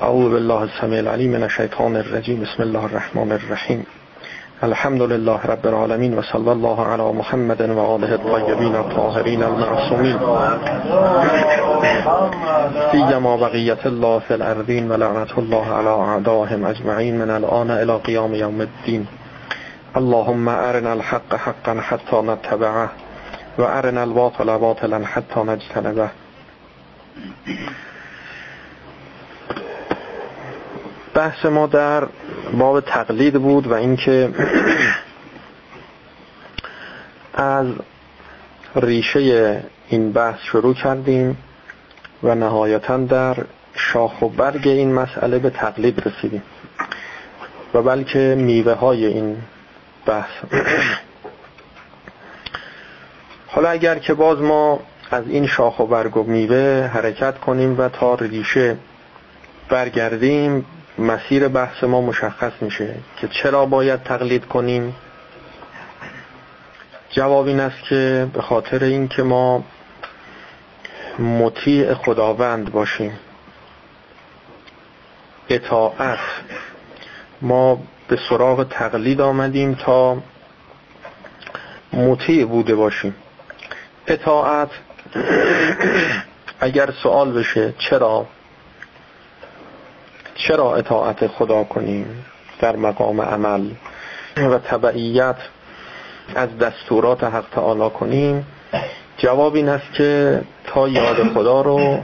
اعوذ بالله السمیع العلیم من الشیطان الرجیم بسم الله الرحمن الرحیم الحمد لله رب العالمین و صلی الله علی محمد و آله الطیبین الطاهرین المعصومین سیما بقیت الله فی الارضین و لعنت الله علی اعدائهم اجمعین من الان الى قیام یوم الدین اللهم ارنا الحق حقا حتی نتبعه و الباطل باطلا حتی نجتنبه. بحث ما در باب تقلید بود و اینکه از ریشه این بحث شروع کردیم و نهایتا در شاخ و برگ این مسئله به تقلید رسیدیم. و بلکه میوه های این بحث. حالا اگر که باز ما از این شاخ و برگ و میوه حرکت کنیم و تا ریشه برگردیم مسیر بحث ما مشخص میشه که چرا باید تقلید کنیم. جواب این است که به خاطر اینکه ما مطیع خداوند باشیم. اطاعت. ما به سراغ تقلید آمدیم تا مطیع بوده باشیم. اطاعت. اگر سوال بشه چرا؟ چرا اطاعت خدا کنیم در مقام عمل و تبعیت از دستورات حق تعالی کنیم؟ جواب این است که تا یاد خدا رو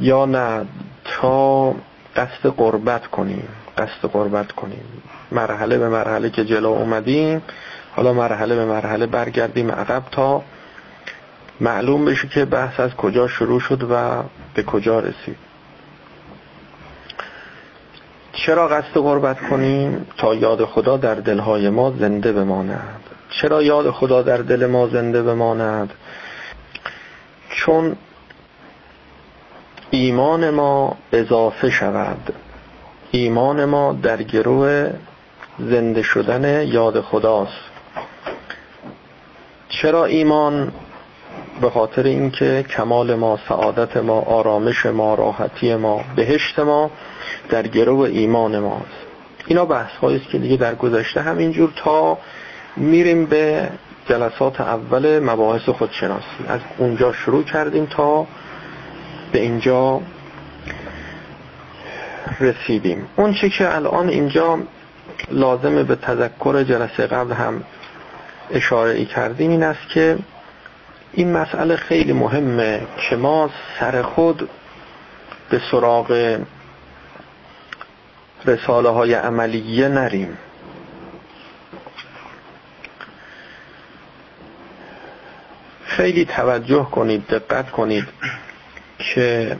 یا نه تا قصد قربت کنیم قصد قربت کنیم. مرحله به مرحله که جلو اومدیم حالا مرحله به مرحله برگردیم عقب تا معلوم بشه که بحث از کجا شروع شد و به کجا رسید. چرا قصد قربت کنیم تا یاد خدا در دلهای ما زنده بماند؟ چرا یاد خدا در دل ما زنده بماند؟ چون ایمان ما اضافه شود. ایمان ما در گروه زنده شدن یاد خداست. چرا ایمان به خاطر اینکه کمال ما سعادت ما آرامش ما راحتی ما بهشت ما در گروه ایمان ماست اینا بحث است که دیگه در گذشته همینجور تا میریم به جلسات اول مباحث خودشناسی. از اونجا شروع کردیم تا به اینجا رسیدیم. اون چه که الان اینجا لازمه به تذکر جلسه قبل هم اشاره ای کردیم این است که این مسئله خیلی مهمه که ما سر خود به سراغ رساله های عملیه نریم. خیلی توجه کنید دقت کنید که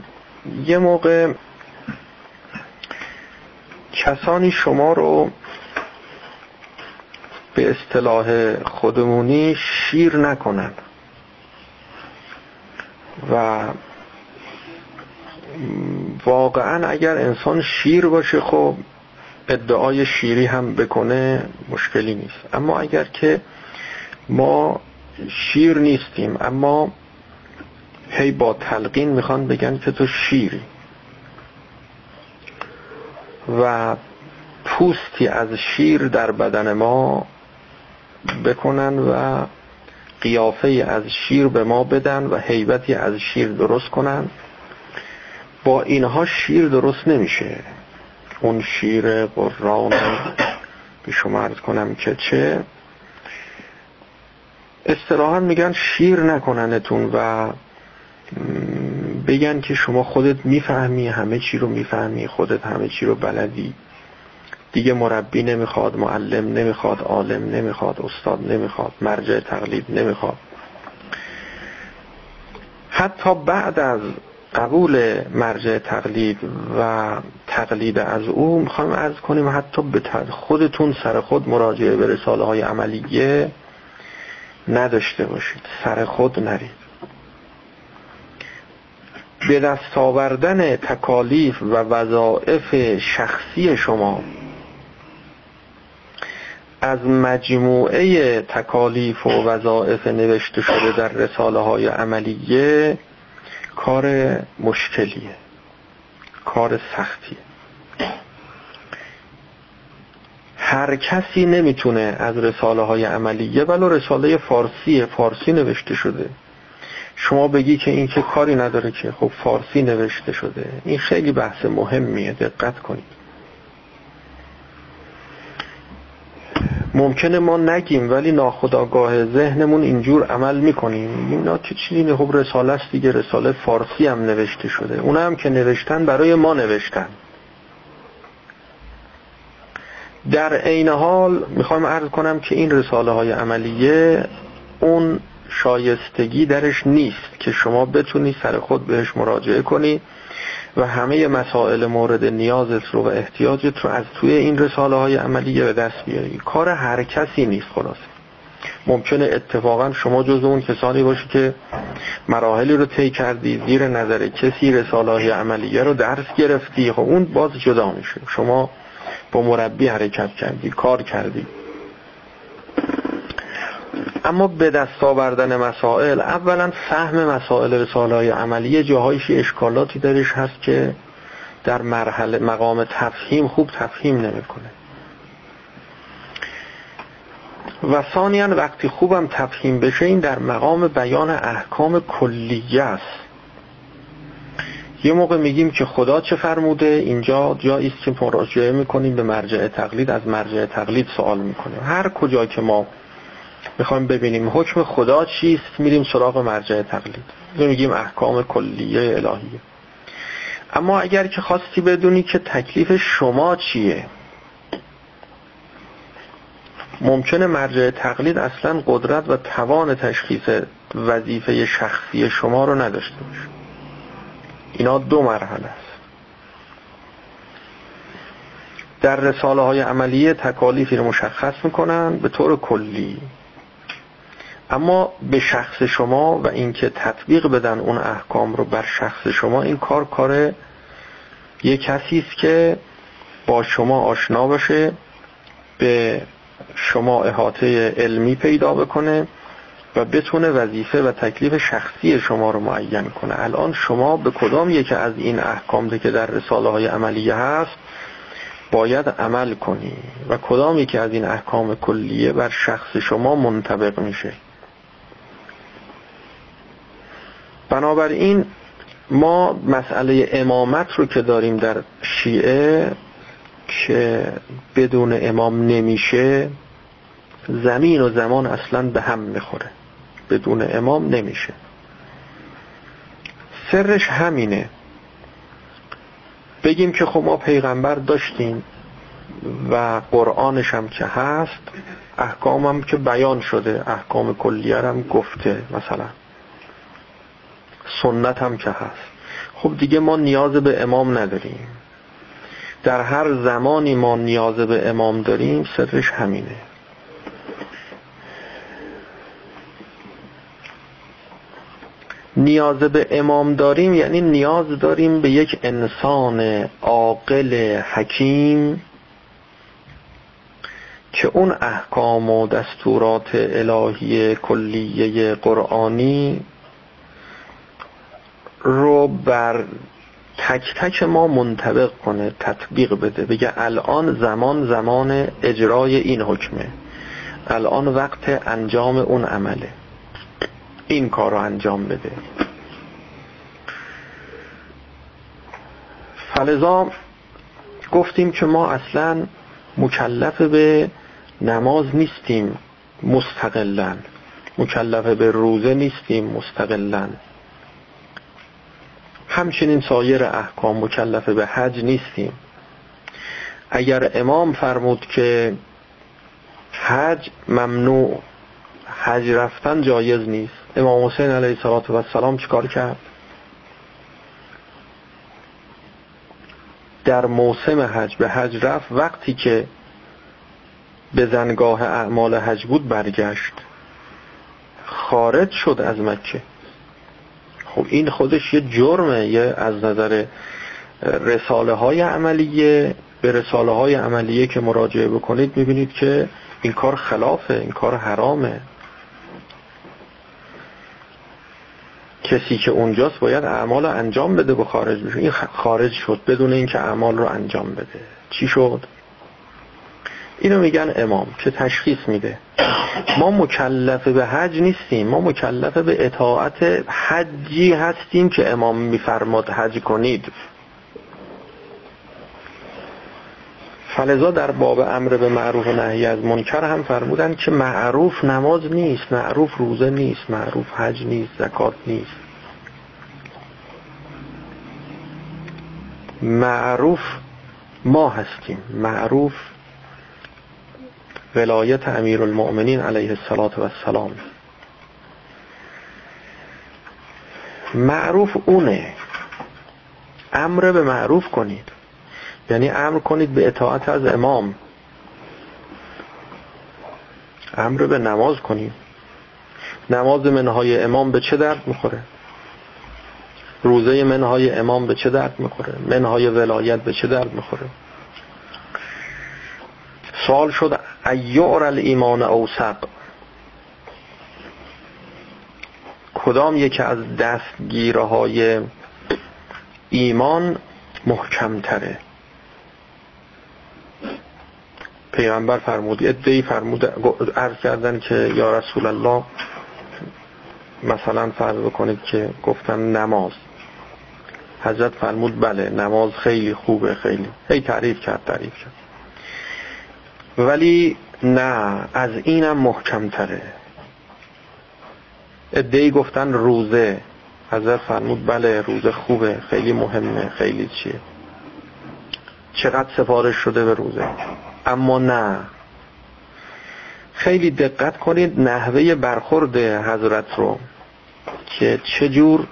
یه موقع کسانی شما رو به اصطلاح خودمونی شیر نکنن و واقعا اگر انسان شیر باشه خب ادعای شیری هم بکنه مشکلی نیست. اما اگر که ما شیر نیستیم اما هی با تلقین می‌خوان بگن که تو شیری. و پوستی از شیر در بدن ما بکنن و قیافه از شیر به ما بدن و حیبتی از شیر درست کنن. با اینها شیر درست نمیشه. اون شیر قرآن به شما عرض کنم که چه؟ استراحا میگن شیر نکننتون و بگن که شما خودت می‌فهمی همه چی رو می‌فهمی خودت همه چی رو بلدی. دیگه مربی نمی‌خواد معلم نمی‌خواد عالم نمی‌خواد استاد نمی‌خواد مرجع تقلید نمی‌خواد. حتی بعد از قبول مرجع تقلید و تقلید از او می‌خوایم ارز کنیم حتی به خودتون سر خود مراجعه به رساله های عملیه نداشته باشید. سر خود نرید. به دست آوردن تکالیف و وظائف شخصی شما از مجموعه تکالیف و وظائف نوشته شده در رساله های عملیه کار مشکلیه کار سختیه. هر کسی نمی‌تونه از رساله های عملیه ولو رساله فارسی فارسی نوشته شده. شما بگی که این که کاری نداره که خب فارسی نوشته شده. این خیلی بحث مهمیه دقت کنید. ممکنه ما نگیم ولی ناخداگاه ذهنمون اینجور عمل می‌کنیم. اینا چه چیزی خب رساله است دیگه رساله فارسی هم نوشته شده. اون هم که نوشتن برای ما نوشتن. در عین حال می‌خوام عرض کنم که این رساله های عملیه اون شایستگی درش نیست که شما بتونی سر خود بهش مراجعه کنی. و همه مسائل مورد نیازت رو و احتیاجت رو از توی این رساله های عملیه به دست بیاری کار هر کسی نیست خلاصه. ممکنه اتفاقا شما جز اون کسانی باشی که مراحلی رو طی کردی زیر نظر کسی رساله های عملیه رو درس گرفتی. خب اون باز جدا میشه. شما با مربی حرکت کردی کار کردی. اما به دست آوردن مسائل اولا فهم مسائل رساله های عملیه جاهایش اشکالاتی درش هست که در مرحله مقام تفهیم خوب تفهیم نمی‌کنه. و ثانیا وقتی خوبم تفهیم بشه این در مقام بیان احکام کلیه است. یه موقع میگیم که خدا چه فرموده اینجا جایی است که مراجعه می‌کنیم به مرجع تقلید از مرجع تقلید سوال می‌کنیم. هر کجا که ما می‌خوایم ببینیم حکم خدا چیست؟ میریم سراغ مرجع تقلید. میگیم احکام کلیه الهیه. اما اگر که خواستی بدونی که تکلیف شما چیه ممکنه مرجع تقلید اصلا قدرت و توان تشخیص وظیفه شخصی شما رو نداشته باشه. اینا دو مرحله است. در رساله های عملیه تکالیفی رو مشخص می‌کنن به طور کلی. اما به شخص شما و اینکه تطبیق بدن اون احکام رو بر شخص شما این کار کار یه کسی است که با شما آشنا باشه به شما احاطه علمی پیدا بکنه و بتونه وظیفه و تکلیف شخصی شما رو معین کنه. الان شما به کدام یکی از این احکام که در رساله های عملیه هست باید عمل کنی؟ و کدام یکی از این احکام کلیه بر شخص شما منطبق میشه؟ بنابراین ما مسئله امامت رو که داریم در شیعه که بدون امام نمیشه زمین و زمان اصلا به هم می‌خوره. بدون امام نمیشه. سرش همینه. بگیم که خب ما پیغمبر داشتیم و قرآنش هم که هست احکام هم که بیان شده احکام کلیه هم گفته مثلا. سنت هم که هست. خب دیگه ما نیاز به امام نداریم. در هر زمانی ما نیاز به امام داریم سرش همینه. نیاز به امام داریم یعنی نیاز داریم به یک انسان عاقل حکیم که اون احکام و دستورات الهی کلیه قرآنی رو بر تک تک ما منطبق کنه تطبیق بده. بگه الان زمان زمان اجرای این حکمه. الان وقت انجام اون عمله. این کار رو انجام بده. فلزا گفتیم که ما اصلا مکلف به نماز نیستیم مستقلا. مکلف به روزه نیستیم مستقلا. همچنین سایر احکام مکلف به حج نیستیم. اگر امام فرمود که حج ممنوع حج رفتن جایز نیست امام حسین علیه السلام چیکار کرد؟ در موسم حج به حج رفت وقتی که به زنگاه اعمال حج بود برگشت. خارج شد از مکه. خب این خودش یه جرمه یه از نظر رساله های عملیه. به رساله های عملیه که مراجعه بکنید می‌بینید که این کار خلافه این کار حرامه. کسی که اونجاست باید اعمال رو انجام بده به خارج بشه. این خارج شد بدون اینکه اعمال رو انجام بده. چی شد؟ اینو میگن امام که تشخیص میده. ما مکلف به حج نیستیم. ما مکلف به اطاعت حجی هستیم که امام میفرماد حج کنید. فلزا در باب امر به معروف و نهی از منکر هم فرمودن که معروف نماز نیست معروف روزه نیست معروف حج نیست زکات نیست. معروف ما هستیم. معروف ولایت امیر المؤمنین علیه السلام معروف اونه. امر به معروف کنید. یعنی امر کنید به اطاعت از امام. امر به نماز کنید. نماز منهای امام به چه درد می‌خوره؟ روزه منهای امام به چه درد می‌خوره؟ منهای ولایت به چه درد می‌خوره؟ سوال شد ایعر الایمان اوسق کدام یکی از دستگیره های ایمان محکم تره پیغمبر فرمود ادهی فرمود عرض کردن که یا رسول الله مثلا فرض بکنید که گفتن نماز. حضرت فرمود بله نماز خیلی خوبه خیلی. هی تعریف کرد تعریف کرد. ولی نه از اینم محکم تره ادهی گفتن روزه. حضرت فرمود بله روزه خوبه خیلی مهمه خیلی چیه. چقدر سفارش شده به روزه؟ اما نه. خیلی دقت کنید نحوه برخورد حضرت رو که چجور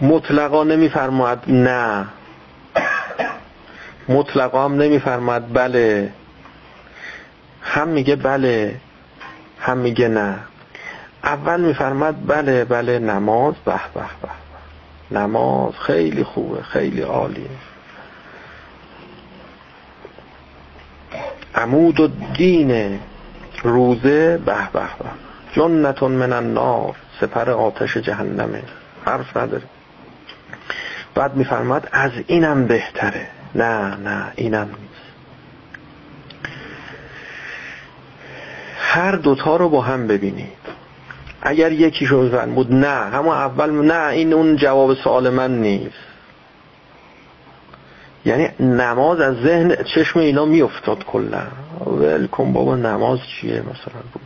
مطلقا نمیفرماید نه. مطلقا هم نمیفرماید بله. هم میگه بله هم میگه نه. اول میفرماد بله بله نماز به به به نماز خیلی خوبه خیلی عالیه. عمود و دین روزه به به به. جنتون من النار سپر آتش جهنمه حرف نداره بعد میفرماد از اینم بهتره. نه نه اینم نیست هر دوتا رو با هم ببینید اگر یکیشو فرمود نه. همون اول نه این اون جواب سوال من نیست. یعنی نماز از ذهن چشم اینا میافتاد کلا. ولکن بابا نماز چیه مثلا؟ بود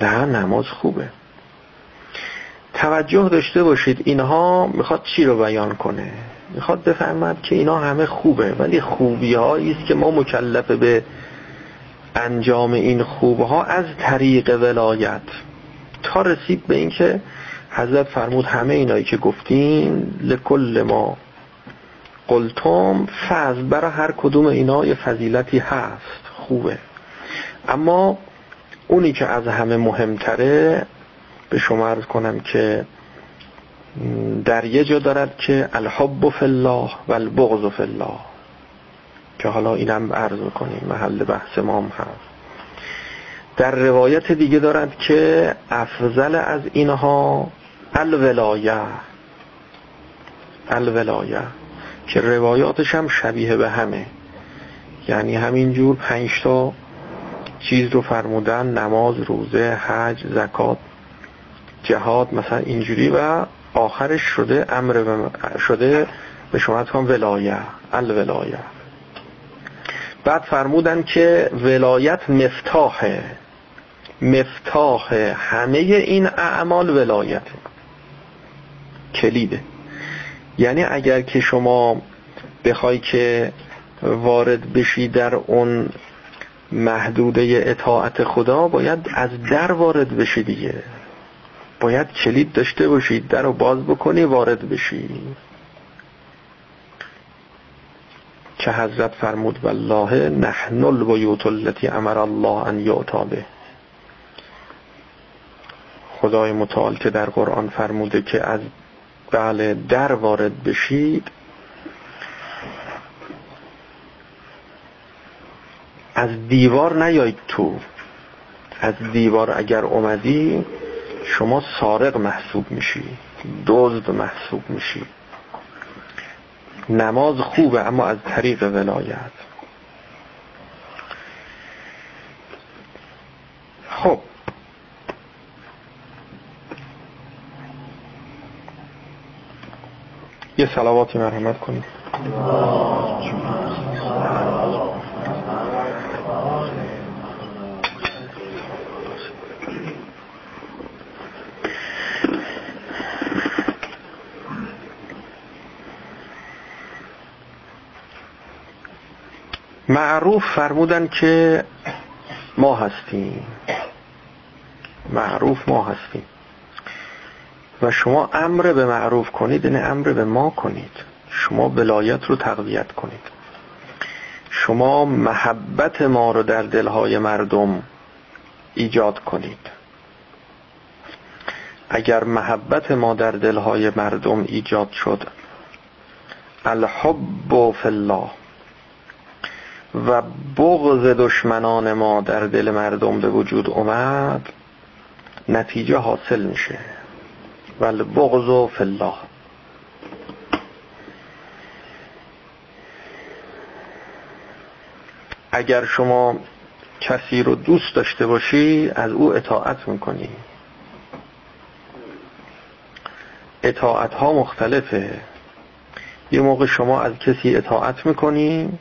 نه نماز خوبه. توجه داشته باشید اینها می‌خواد چی رو بیان کنه؟ می‌خواد بفهمد که اینا همه خوبه ولی خوبی است که ما مکلف به انجام این خوبها از طریق ولایت. تا رسید به اینکه حضرت فرمود همه اینایی که گفتین لکل ما قلتم فضل برای هر کدوم اینا یه فضیلتی هست. خوبه. اما اونی که از همه مهمتره به شما ارز کنم که در یه جا دارد که الحب فی الله و البغض فی الله. که حالا اینم عرض کنیم محل بحث ما هم هست. در روایت دیگه دارد که افضل از اینها الولایه. الولایه. که روایاتش هم شبیه به همه. یعنی همینجور پنجتا چیز رو فرمودن نماز روزه حج زکات جهاد مثلا اینجوری و آخرش شده امر شده به شما کن ولایه. الولایه. بعد فرمودن که ولایت مفتاحه. مفتاح همه این اعمال ولایت کلیده. یعنی اگر که شما بخوای که وارد بشی در اون محدوده اطاعت خدا باید از در وارد بشی دیگه. باید کلید داشته باشید در رو باز بکنی وارد بشی. که حضرت فرمود والله نحن البیوت التي امر الله ان یعطا به. خدای متعال که در قرآن فرموده که از بله در وارد بشید از دیوار نیاید تو. از دیوار اگر اومدی شما سارق محسوب میشی دزد محسوب میشی. نماز خوبه اما از طریق ولایت. خب. یه سلواتی مرحمت کنید معروف فرمودن که ما هستیم. معروف ما هستیم. و شما امر به معروف کنید یعنی امر به ما کنید. شما ولایت رو تقویت کنید. شما محبت ما رو در دلهای مردم ایجاد کنید. اگر محبت ما در دلهای مردم ایجاد شد الحب فی الله. و بغض دشمنان ما در دل مردم به وجود اومد نتیجه حاصل میشه. ولی بغض و فلاح اگر شما کسی رو دوست داشته باشی از او اطاعت می‌کنی. اطاعت ها مختلفه. یه موقع شما از کسی اطاعت می‌کنی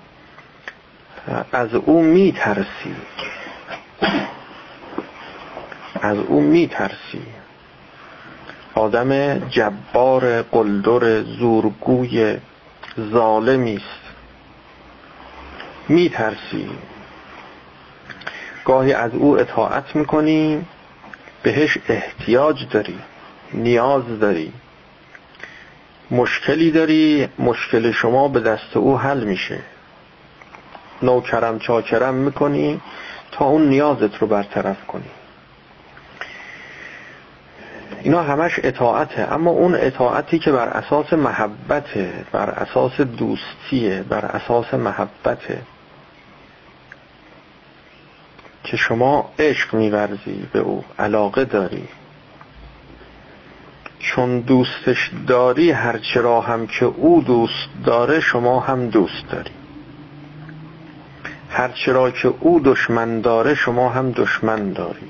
از او میترسی. از او میترسی. آدم جبار قلدر زورگوی ظالمی است. میترسی. گاهی از او اطاعت می‌کنی بهش احتیاج داری نیاز داری. مشکلی داری مشکل شما به دست او حل میشه. نوکرم چاکرم می‌کنی تا اون نیازت رو برطرف کنی. اینا همش اطاعته اما اون اطاعتی که بر اساس محبته بر اساس دوستیه بر اساس محبته. که شما عشق میورزی به او علاقه داری. چون دوستش داری هرچرا هم که او دوست داره شما هم دوست داری. هرچرا که او دشمن داره شما هم دشمن داری.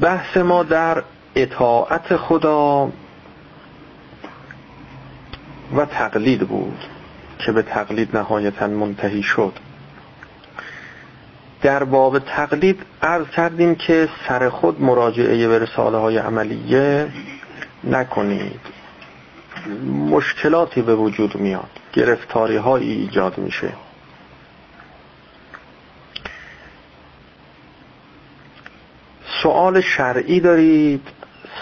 بحث ما در اطاعت خدا و تقلید بود که به تقلید نهایتا منتهی شد. در باب تقلید عرض کردیم که سر خود مراجعه به رساله های عملیه نکنید. مشکلاتی به وجود میاد. گرفتاری هایی ایجاد میشه. سوال شرعی دارید.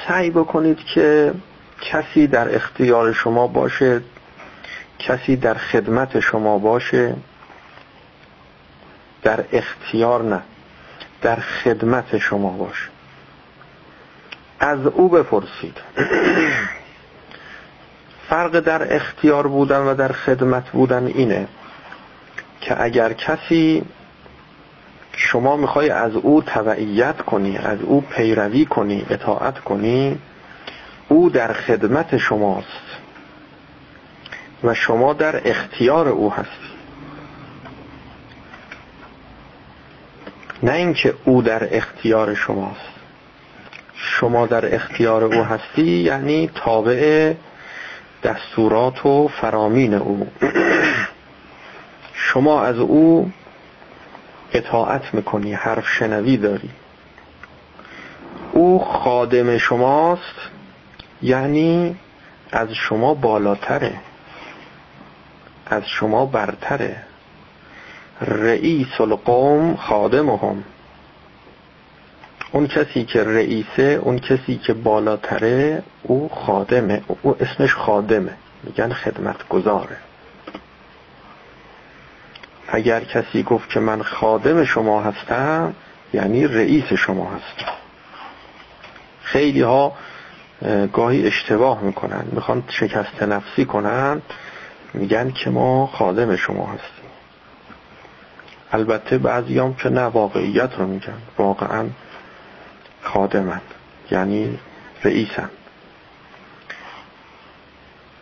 سعی بکنید که کسی در اختیار شما باشه. کسی در خدمت شما باشه. در اختیار نه در خدمت شما باشه. از او بپرسید. فرق در اختیار بودن و در خدمت بودن اینه که اگر کسی شما می‌خوای از او تبعیت کنی از او پیروی کنی اطاعت کنی او در خدمت شماست و شما در اختیار او هستی. نه اینکه او در اختیار شماست. شما در اختیار او هستی یعنی تابع دستورات و فرامین او. شما از او اطاعت می‌کنی حرف شنوی داری. او خادم شماست یعنی از شما بالاتره. از شما برتره. رئیس القوم خادمهم. اون کسی که رئیسه اون کسی که بالاتره او خادمه. او اسمش خادمه. میگن خدمت گذاره اگر کسی گفت که من خادم شما هستم یعنی رئیس شما هستم. خیلی ها گاهی اشتباه می‌کنن. می‌خوان شکست نفسی کنن. میگن که ما خادم شما هستیم. البته بعضیام که نه واقعیت رو میگن. واقعا خادمن یعنی رئیسن.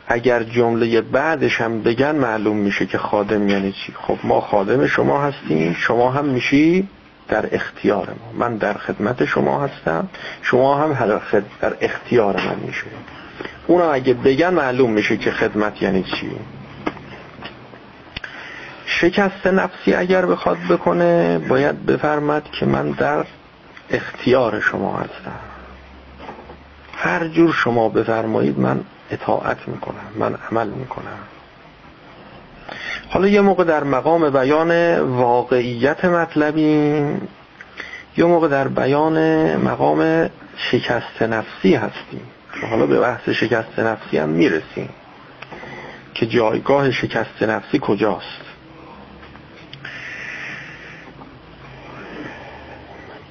اگر جمله بعدش هم بگن معلوم میشه که خادم یعنی چی. خب ما خادم شما هستیم شما هم میشی در اختیار ما. من در خدمت شما هستم شما هم در اختیار من میشه. اونا اگه بگن معلوم میشه که خدمت یعنی چی. شکست نفسی اگر بخواد بکنه باید بفرمد که من در اختیار شما هستم. هر جور شما بفرمایید من اطاعت می‌کنم من عمل می‌کنم. حالا یه موقع در مقام بیان واقعیت مطلبیم یه موقع در بیان مقام شکست نفسی هستیم. حالا به بحث شکست نفسی هم می‌رسیم که جایگاه شکست نفسی کجاست.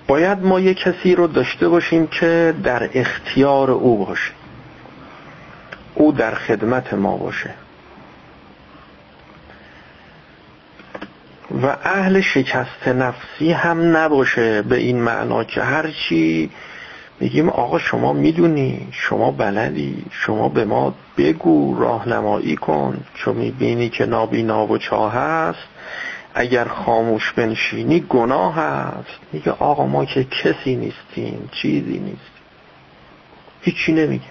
باید ما یه کسی رو داشته باشیم که در اختیار او باشه. او در خدمت ما باشه. و اهل شکست نفسی هم نباشه به این معنا که هرچی میگیم آقا شما می‌دونی شما بلدی شما به ما بگو راهنمایی کن. چون می‌بینی که نابینا و چاه هست اگر خاموش بنشینی گناه هست میگه آقا ما که کسی نیستیم چیزی نیست. هیچی نمیگه.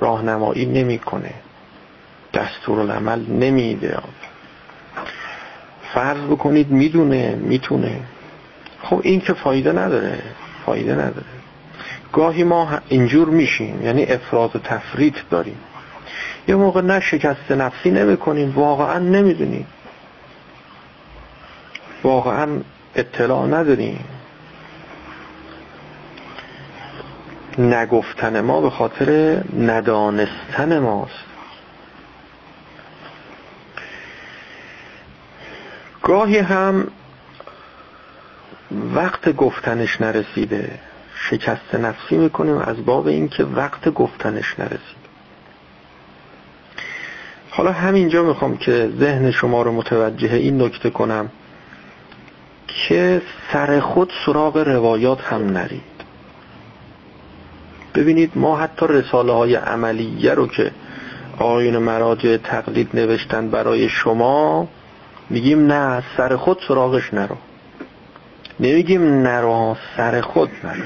راهنمایی نمی‌کنه. دستور العمل نمیده. فرض بکنید می‌دونه می‌تونه. خب این که فایده نداره. فایده نداره. گاهی ما اینجور میشیم. یعنی افراد و تفریط داریم. یه موقع نه شکست نفسی نمی‌کنیم. واقعا نمی‌دونیم. واقعا اطلاع نداریم. نگفتن ما به خاطر ندانستن ماست. گاهی هم وقت گفتنش نرسیده. شکست نفسی می‌کنیم از باب اینکه وقت گفتنش نرسید حالا همینجا می‌خوام که ذهن شما رو متوجه این نکته کنم. که سر خود سراغ روایات هم نرید. ببینید ما حتی رساله های عملیه رو که آقایون مراجع تقلید نوشتن برای شما میگیم نه سر خود سراغش نرو. نمیگیم نرو سر خود نرو.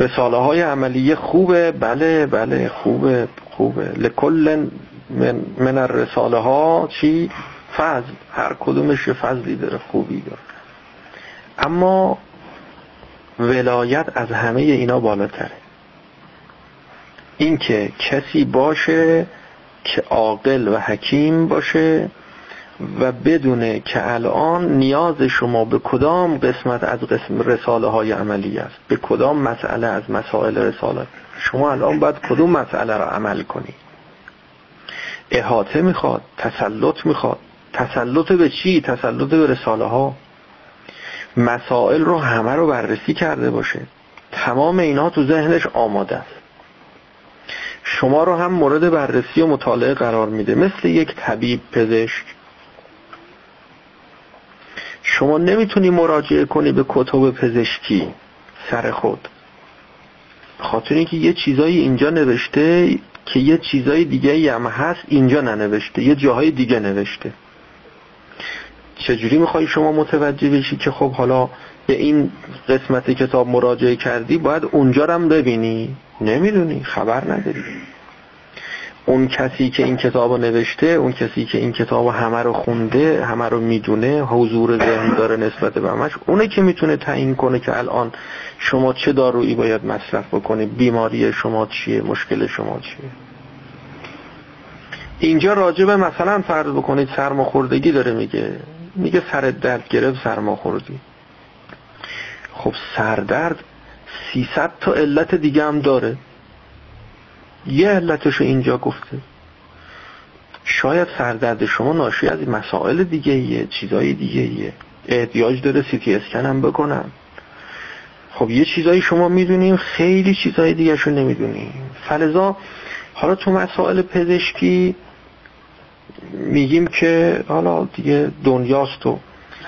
رساله های عملیه خوبه بله بله خوبه خوبه. لکل من, من الرساله ها چی؟ فضل هر کدومش فضلی داره خوبی داره. اما ولایت از همه اینا بالاتره. این که کسی باشه که عاقل و حکیم باشه و بدونه که الان نیاز شما به کدام قسمت از قسم رساله های عملی است به کدام مسئله از مسائل رساله شما الان باید کدوم مسئله را عمل کنی احاطه می‌خواد تسلط می‌خواد. تسلط به چی؟ تسلط به رساله ها مسائل رو همه رو بررسی کرده باشه. تمام اینا تو ذهنش آماده است. شما رو هم مورد بررسی و مطالعه قرار میده. مثل یک طبیب پزشک. شما نمی‌تونی مراجعه کنی به کتب پزشکی سر خود. خاطر اینکه یه چیزایی اینجا نوشته که یه چیزای دیگه هم هست اینجا ننوشته. یه جاهای دیگه نوشته. چجوری می‌خوای شما متوجه بشی که خب حالا به این قسمت کتاب مراجعه کردی باید اونجا هم ببینی؟ نمی‌دونی خبر نداری. اون کسی که این کتاب رو نوشته اون کسی که این کتاب همه رو خونده همه رو می‌دونه حضور ذهن داره نسبت به همش اونه که می‌تونه تعیین کنه که الان شما چه دارویی باید مصرف بکنی؟ بیماری شما چیه؟ مشکل شما چیه؟ اینجا راجبه مثلا فرض بکنید سرماخوردگی داره میگه. میگه سر درد گرفت سرماخوردی خب سردرد 300 تا علت دیگه هم داره. یه علتشو اینجا گفته. شاید سردرد شما ناشی از مسائل دیگه یه چیزای دیگه یه. احتیاج داره سیتی اسکن هم بکنم. خب یه چیزایی شما می‌دونیم خیلی چیزای دیگه شو نمی‌دونیم. فلزا حالا تو مسائل پزشکی میگیم که حالا دیگه دنیاست و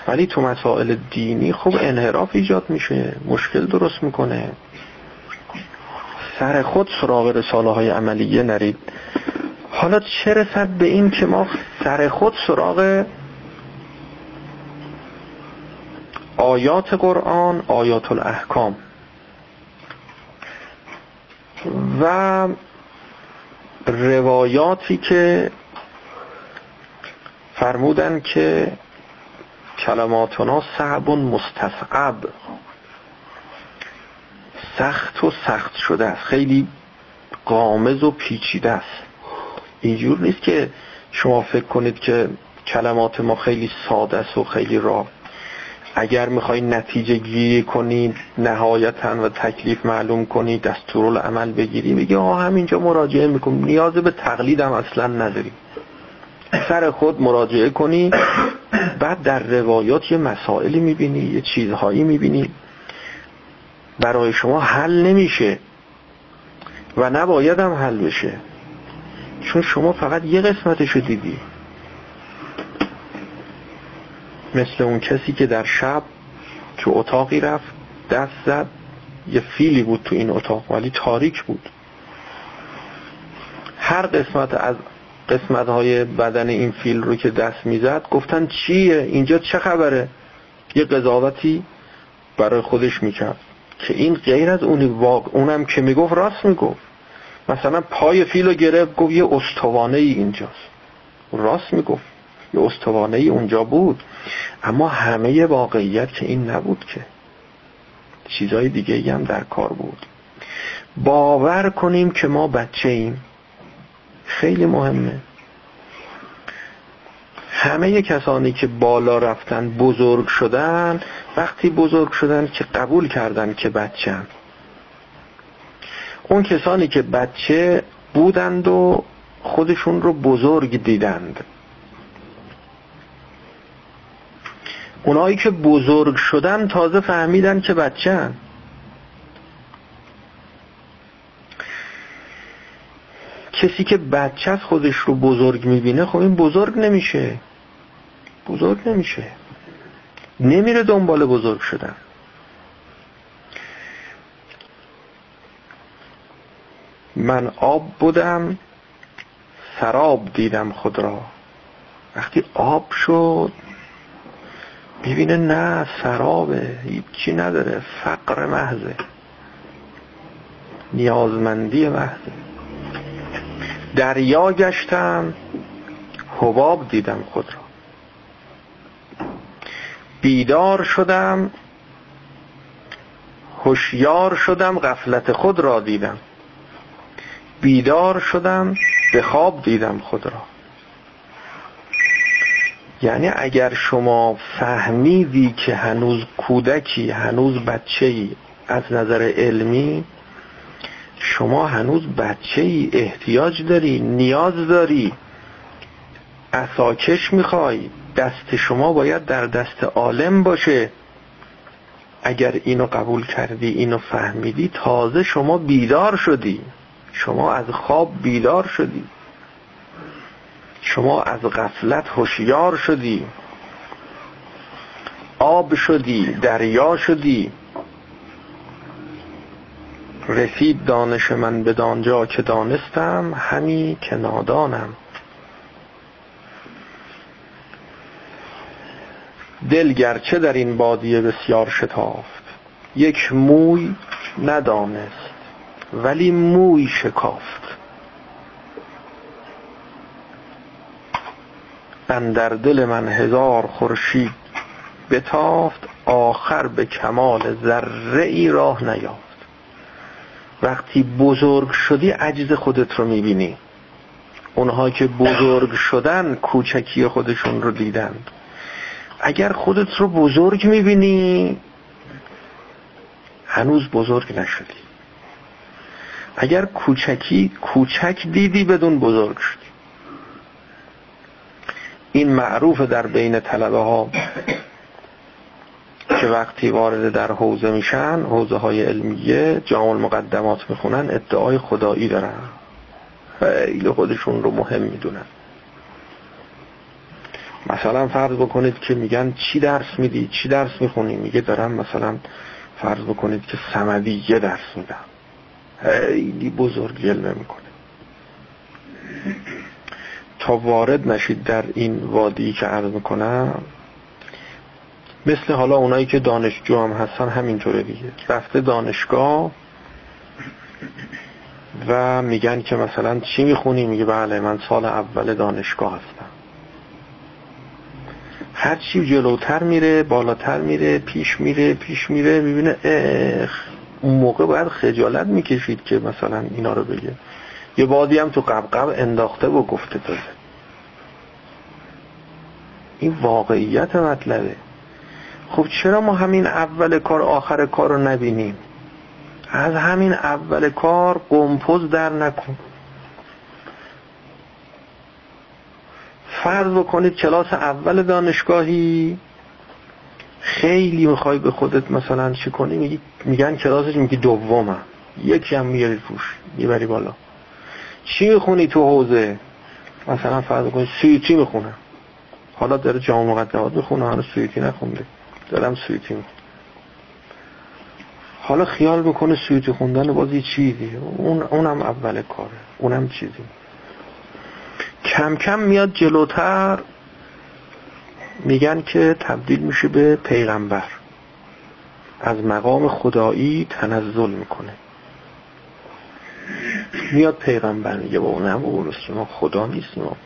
ولی تو مسائل دینی خب انحراف ایجاد میشه مشکل درست می‌کنه. سر خود سراغ رساله های عملیه نرید. حالا چه رسد به این که ما سر خود سراغ آیات قرآن آیات الاحکام و روایاتی که فرمودن که کلماتنا صعب مستصعب سخت و سخت شده است. خیلی قامز و پیچیده است. اینجور نیست که شما فکر کنید که کلمات ما خیلی ساده است و خیلی راه. اگر می‌خوای نتیجه گیری کنید نهایتا و تکلیف معلوم کنید دستور عمل بگیری بگی آه همینجا مراجعه می‌کنم. نیاز به تقلیدم اصلا نداری سر خود مراجعه کنی بعد در روایات یه مسائلی می‌بینی یه چیزهایی می‌بینی. برای شما حل نمیشه و نباید هم حل بشه. چون شما فقط یه قسمتشو دیدی. مثل اون کسی که در شب تو اتاقی رفت دست زد یه فیلی بود تو این اتاق ولی تاریک بود. هر قسمت از قسمت های بدن این فیل رو که دست می‌زد گفتن چیه؟ اینجا چه خبره؟ یه قضاوتی برای خودش می‌کرد که این غیر از اونی واقع اونم که می‌گفت راست می‌گفت. مثلا پای فیل رو گرفت گفت یه استوانه ای اینجاست. راست می‌گفت. یه استوانه ای اونجا بود. اما همه واقعیت که این نبود که. چیزای دیگه هم در کار بود. باور کنیم که ما بچه ایم خیلی مهمه. همه کسانی که بالا رفتن بزرگ شدن وقتی بزرگ شدن که قبول کردن که بچه اون کسانی که بچه بودند و خودشون رو بزرگ دیدند. اونایی که بزرگ شدن تازه فهمیدن که بچه کسی که بچه از خودش رو بزرگ می‌بینه خب این بزرگ نمیشه. بزرگ نمیشه. نمیره دنبال بزرگ شدن. من آب بودم سراب دیدم خود را. وقتی آب شد می‌بینه نه سرابه. هیچی نداره. فقر محضه. نیازمندی محضه. دریا گشتم حباب دیدم خود را. بیدار شدم هوشیار شدم غفلت خود را دیدم. بیدار شدم به خواب دیدم خود را. یعنی اگر شما فهمیدی که هنوز کودکی هنوز بچه ای از نظر علمی شما هنوز بچه ای احتیاج داری نیاز داری. اساکش می‌خوای. دست شما باید در دست عالم باشه. اگر اینو قبول کردی اینو فهمیدی تازه شما بیدار شدی. شما از خواب بیدار شدی. شما از غفلت هوشیار شدی. آب شدی دریا شدی. رسید دانش من به دانجا که دانستم همی که نادانم. دل گرچه در این بادیه بسیار شتافت یک موی ندانست ولی موی شکافت. در دل من هزار خورشید بتافت آخر به کمال ذره ای راه نیافت. وقتی بزرگ شدی عجز خودت رو می‌بینی. اونها که بزرگ شدن کوچکی خودشون رو دیدن. اگر خودت رو بزرگ می‌بینی هنوز بزرگ نشدی. اگر کوچکی کوچک دیدی بدون بزرگ شدی. این معروف در بین طلبه ها که وقتی وارد در حوزه میشن حوزه های علمیه جامع المقدمات می‌خونن ادعای خدایی دارن. خیلی خودشون رو مهم می‌دونن. مثلا فرض بکنید که میگن چی درس میدی؟ چی درس می‌خونی؟ میگه دارم مثلا فرض بکنید که سمدیه درس میدم. خیلی بزرگ جلوه می‌کنه. تا وارد نشید در این وادی که عرض می‌کنم مثل حالا اونایی که دانشجو هم هستن همینطوره دیگه. رفته دانشگاه و میگن که مثلا چی می‌خونی؟ میگه بله من سال اول دانشگاه هستم. هر چی جلوتر میره بالاتر میره پیش میره پیش میره می‌بینه اون موقع باید خجالت می‌کشید که مثلا اینا رو بگه. یه بادی هم تو قبقب انداخته و گفته تازه. این واقعیت مطلبه. خب چرا ما همین اول کار آخر کار رو نبینیم؟ از همین اول کار قمپوز در نکن. فرض بکنید کلاس اول دانشگاهی خیلی می‌خوای به خودت مثلا چی کنی؟ میگن کلاسش میگی دومم یکی هم میاری توش می‌بری بالا. چی می‌خونی تو حوزه؟ مثلا فرض کنید سویتی می‌خونم حالا داره جامعه مقدمات می‌خونه هنوز سویتی نخونده. دارم سویتی حالا خیال می‌کنه سویتی خوندن باز یه چیزی اون اونم اول کاره. اونم چیزی. کم کم میاد جلوتر. میگن که تبدیل میشه به پیغمبر. از مقام خدایی تنزل می‌کنه. میاد پیغمبر میگه با اونم اون ما خدا نیستیم.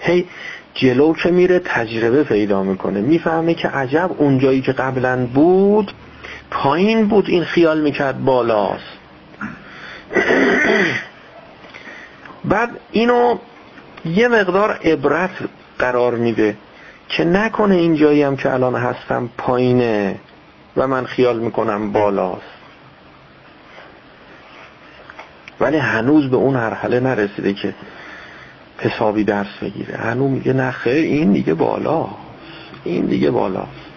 هی جلو که میره تجربه پیدا می‌کنه. می‌فهمه که عجب اونجایی که قبلا بود پایین بود این خیال می‌کرد بالاست. بعد اینو یه مقدار عبرت قرار میده که نکنه این جایی هم که الان هستم پایینه و من خیال می‌کنم بالاست. ولی هنوز به اون مرحله نرسیده که حسابی درس بگیره. هنوز میگه خیر این دیگه بالا این دیگه بالاست.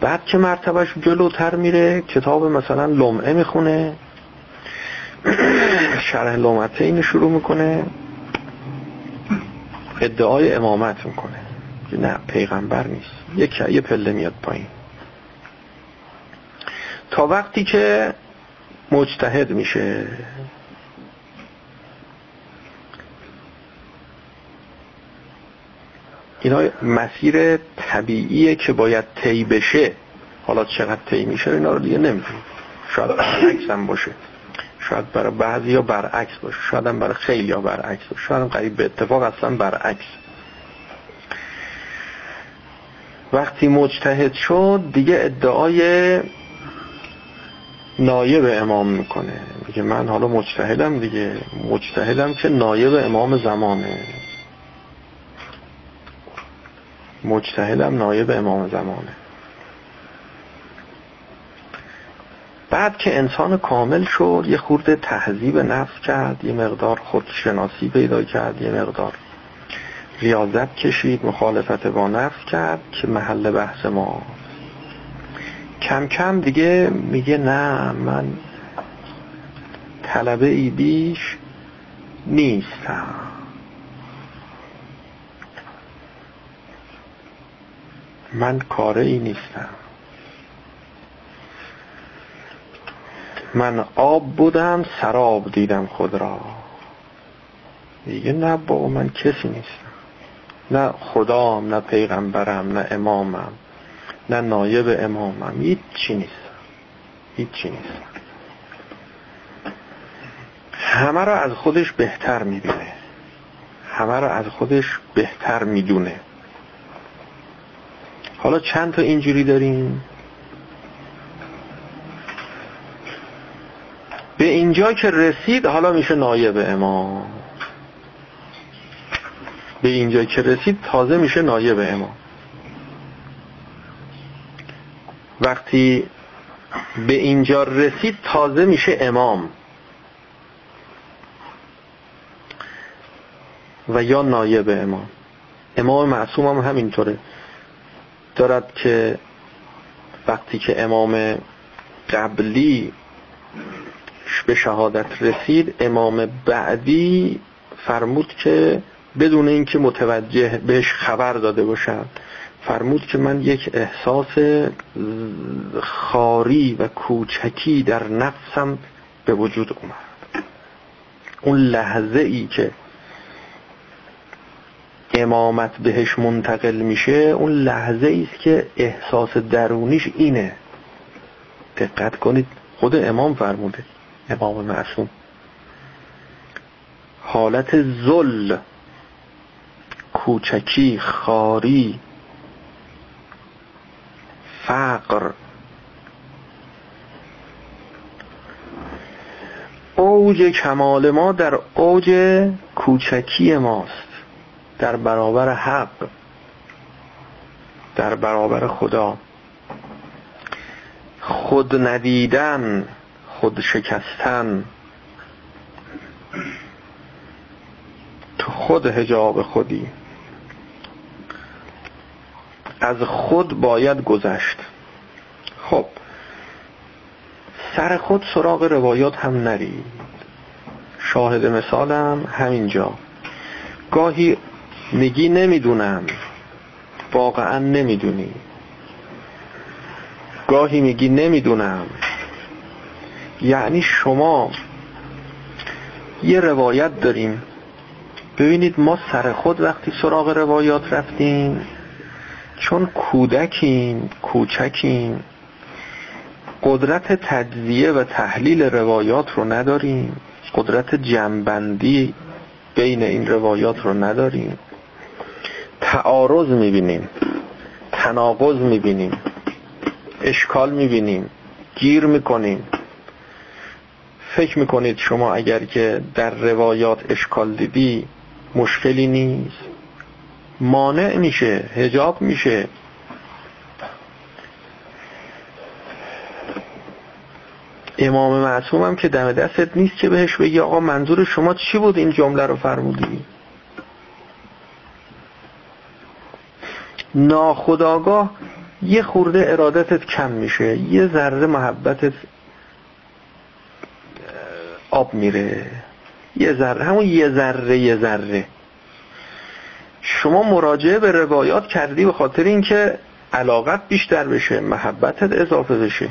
بعد که مرتبهش جلوتر میره؟ کتاب مثلا لمعه می‌خونه. شرح لمعه اینو شروع می‌کنه. ادعای امامت می‌کنه. نه پیغمبر نیست. یک یه پله میاد پایین. تا وقتی که مجتهد میشه اینا مسیر طبیعیه که باید طی بشه. حالا چقدر طی میشه اینا رو دیگه نمی‌دونیم شاید برعکس هم باشه. شاید برای بعضی یا برعکس باشه. شاید هم برای خیلی یا برعکس باشه. شاید هم قریب به اتفاق اصلا برعکس. وقتی مجتهد شد دیگه ادعای نایب امام می‌کنه. میگه من حالا مجتهدم دیگه. مجتهدم که نایب امام زمانه. مجتهدم نایب امام زمانه. بعد که انسان کامل شد یه خورده تهذیب نفس کرد یه مقدار خودشناسی پیدا کرد یه مقدار ریاضت کشید مخالفت با نفس کرد که محل بحث ما. کم کم دیگه میگه نه من طلبه ای بیش نیستم. من کاره ای نیستم. من آب بودم سراب دیدم خود را. دیگه نه با من کسی نیستم. نه خدام نه پیغمبرم نه امامم نه نایب امامم. هیچ چی نیست هیچ چی نیست همه را از خودش بهتر می‌بینه. همه را از خودش بهتر می‌دونه. حالا چند تا اینجوری داریم؟ به اینجا که رسید حالا میشه نایب امام. به اینجا که رسید تازه میشه نایب امام. وقتی به اینجا رسید تازه میشه امام. و یا نایب امام. امام معصوم هم همینطوره. دارد که وقتی که امام قبلی به شهادت رسید امام بعدی فرمود که بدون اینکه متوجه بهش خبر داده باشم فرمود که من یک احساس خاری و کوچکی در نفسم به وجود اومد. اون لحظه ای که امامت بهش منتقل میشه اون لحظه است که احساس درونیش اینه. دقت کنید خود امام فرموده امام معصوم. حالت زل کوچکی خاری فقر. اوج کمال ما در اوج کوچکی ماست. در برابر حق در برابر خدا. خود ندیدن خود شکستن. تو خود هجاب خودی. از خود باید گذشت. خب سر خود سراغ روایات هم نرید. شاهد مثالم همینجا. گاهی میگی نمی‌دونم. واقعا نمی‌دونی. گاهی میگی نمی‌دونم. یعنی شما یه روایت داریم. ببینید ما سر خود وقتی سراغ روایات رفتیم چون کودکیم کوچکیم قدرت تجزیه و تحلیل روایات رو نداریم. قدرت جنبندی بین این روایات رو نداریم. تعارض می‌بینیم تناقض می‌بینیم اشکال می‌بینیم گیر می‌کنیم. فکر می‌کنید شما اگر که در روایات اشکال دیدی مشکلی نیست. مانع میشه هجاب میشه. امام معصوم هم که دم دستت نیست که بهش بگی آقا منظور شما چی بود؟ این جمله رو فرمودی. ناخداگاه یه خورده ارادتت کم میشه یه ذره محبتت آب میره. یه ذره همون یه ذره یه ذره. شما مراجعه به روایات کردی به خاطر اینکه علاقت بیشتر بشه محبتت اضافه بشه.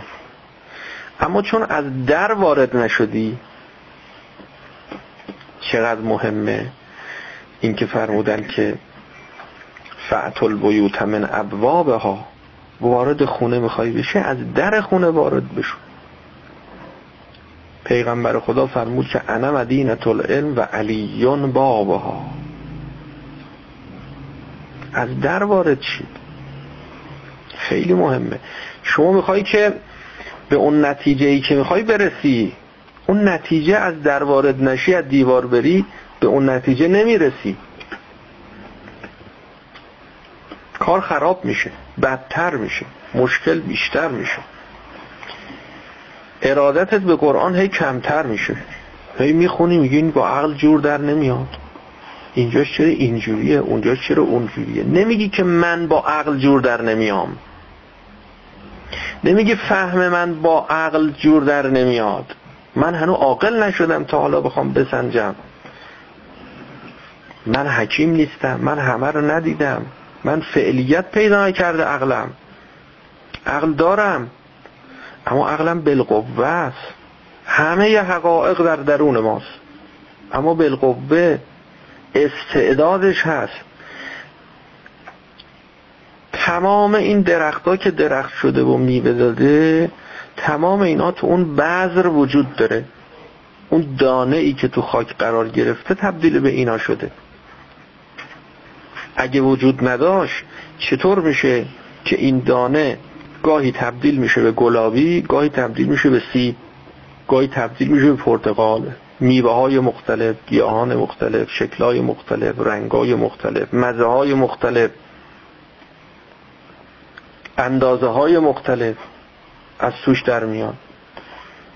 اما چون از در وارد نشدی چقدر مهمه اینکه فرمودن که فعت البیوت من ابوابها. وارد خونه می‌خوای بشه از در خونه وارد بشو. پیغمبر خدا فرمود که انا مدینت العلم و علیون بابها. از در وارد شید. خیلی مهمه. شما می‌خوای که به اون نتیجه ای که می‌خوای برسی اون نتیجه از در وارد نشی از دیوار بری به اون نتیجه نمی‌رسی. کار خراب میشه بدتر میشه مشکل بیشتر میشه. ارادتت به قرآن هی کمتر میشه. هی می‌خونی میگی این با عقل جور در نمیاد. اینجاش چرا اینجوریه؟ اونجاش چرا اونجوریه؟ نمیگی که من با عقل جور در نمیام. نمیگی فهم من با عقل جور در نمیاد. من هنو عاقل نشدم تا حالا بخوام بسنجم. من حکیم نیستم من همه رو ندیدم. من فعلیت پیدا کرده عقلم. عقل دارم. اما عقلم بالقوه است. همه ی حقایق در درون ماست. اما بالقوه استعدادش هست. تمام این درختها که درخت شده و میوه داده تمام اینا تو اون بذر وجود داره. اون دانه ای که تو خاک قرار گرفته تبدیل به اینا شده. اگه وجود نداشت چطور میشه که این دانه گاهی تبدیل میشه به گلابی گاهی تبدیل میشه به سیب گاهی تبدیل میشه به پرتقال. میوه های مختلف گیاهان مختلف شکلهای مختلف رنگای مختلف مزه های مختلف اندازه های مختلف از توش در میان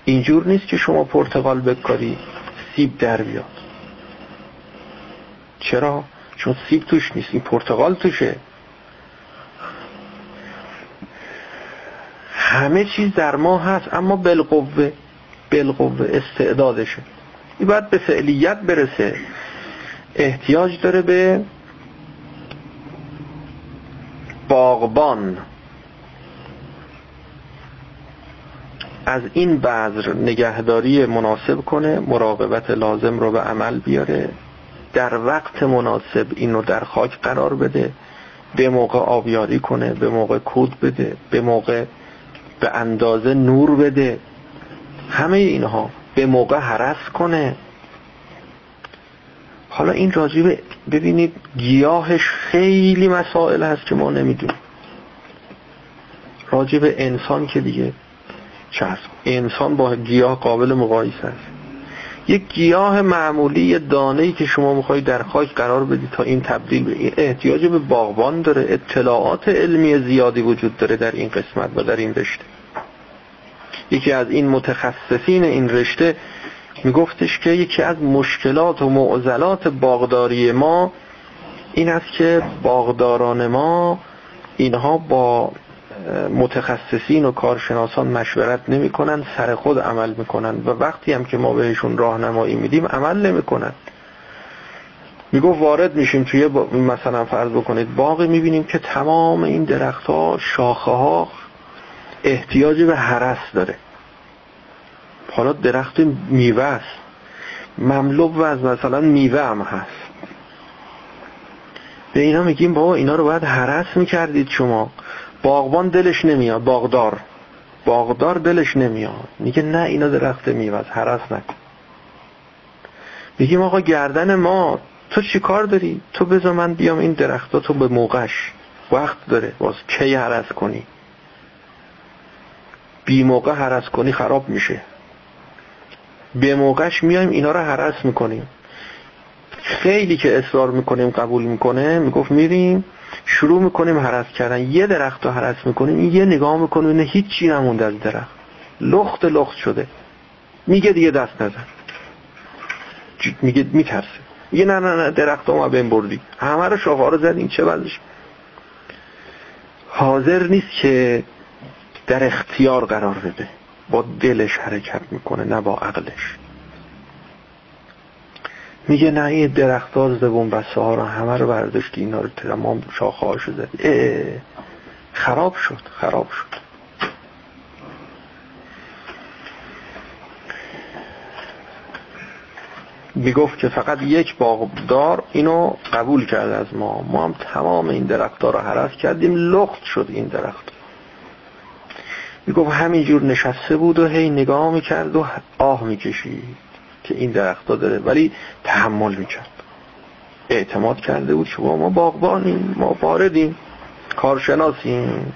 اینجور نیست که شما پرتقال بکاری سیب در بیاد. چرا؟ چون سیب توش نیست این پرتقال توشه. همه چیز در ما هست اما بالقوه بالقوه استعدادشه. این باید به فعلیت برسه. احتیاج داره به باغبان. از این بذر نگهداری مناسب کنه مراقبت لازم رو به عمل بیاره. در وقت مناسب اینو در خاک قرار بده به موقع آبیاری کنه به موقع کود بده به موقع به اندازه نور بده همه اینها به موقع حرس کنه. حالا این راجبه ببینید گیاهش خیلی مسائل هست که ما نمی‌دونیم. راجب انسان که دیگه چه انسان با گیاه قابل مقایسه است. یک گیاه معمولی یه دانه که شما می‌خواید در خاک قرار بدید تا این تبدیل به احتیاج به باغبان داره. اطلاعات علمی زیادی وجود داره در این قسمت و در این رشته. یکی از این متخصصین این رشته میگفتش که یکی از مشکلات و معضلات باغداری ما این است که باغداران ما اینها با متخصصین و کارشناسان مشورت نمی‌کنن سر خود عمل می‌کنن و وقتی هم که ما بهشون راهنمایی میدیم عمل نمی‌کنن. میگو وارد میشیم توی مثلا فرض بکنید باقی می‌بینیم که تمام این درخت ها شاخه ها احتیاج به حرس داره. حالا درخت میوه است. مملو از مثلا میوه هم هست. به اینا میگیم بابا اینا رو باید حرس می‌کردید شما. باغبان دلش نمیاد باغدار. باغدار دلش نمیاد. میگه نه اینا درخت میوه حرس نکن. میگیم آقا گردن ما تو چی کار داری؟ تو بذار من بیام این درخت تو به موقعش. وقت داره باز کی حرس کنی؟ بی موقع حرس کنی خراب میشه. به موقعش میایم اینا رو حرس می‌کنیم. خیلی که اصرار می‌کنیم قبول می‌کنه می‌گفت میریم. شروع می‌کنیم حرس کردن. یه درخت رو حرس می‌کنیم یه نگاه می‌کنیم اینه هیچی نمونده از درخت. لخت لخت شده. میگه دیگه دست نزن. میگه میترسه میگه نه نه نه درخت ما بین بردی. همه رو شاخه رو زدیم چه وضعش حاضر نیست که در اختیار قرار بده. با دلش حرکت می‌کنه نه با عقلش. میگه نه این درختار زبون بسه ها رو همه رو برداشتی اینا رو تمام شاخه هاشو زدی خراب شد خراب شد. می‌گفت که فقط یک باغدار اینو قبول کرد از ما. ما هم تمام این درختها رو حرس کردیم لخت شد این درخت. می‌گفت همینجور نشسته بود و هی نگاه می‌کرد و آه می‌کشید. که این درختا داره. ولی تحمل می‌کرد. اعتماد کرده بود که ما باغبانیم ما واردیم کارشناسیم.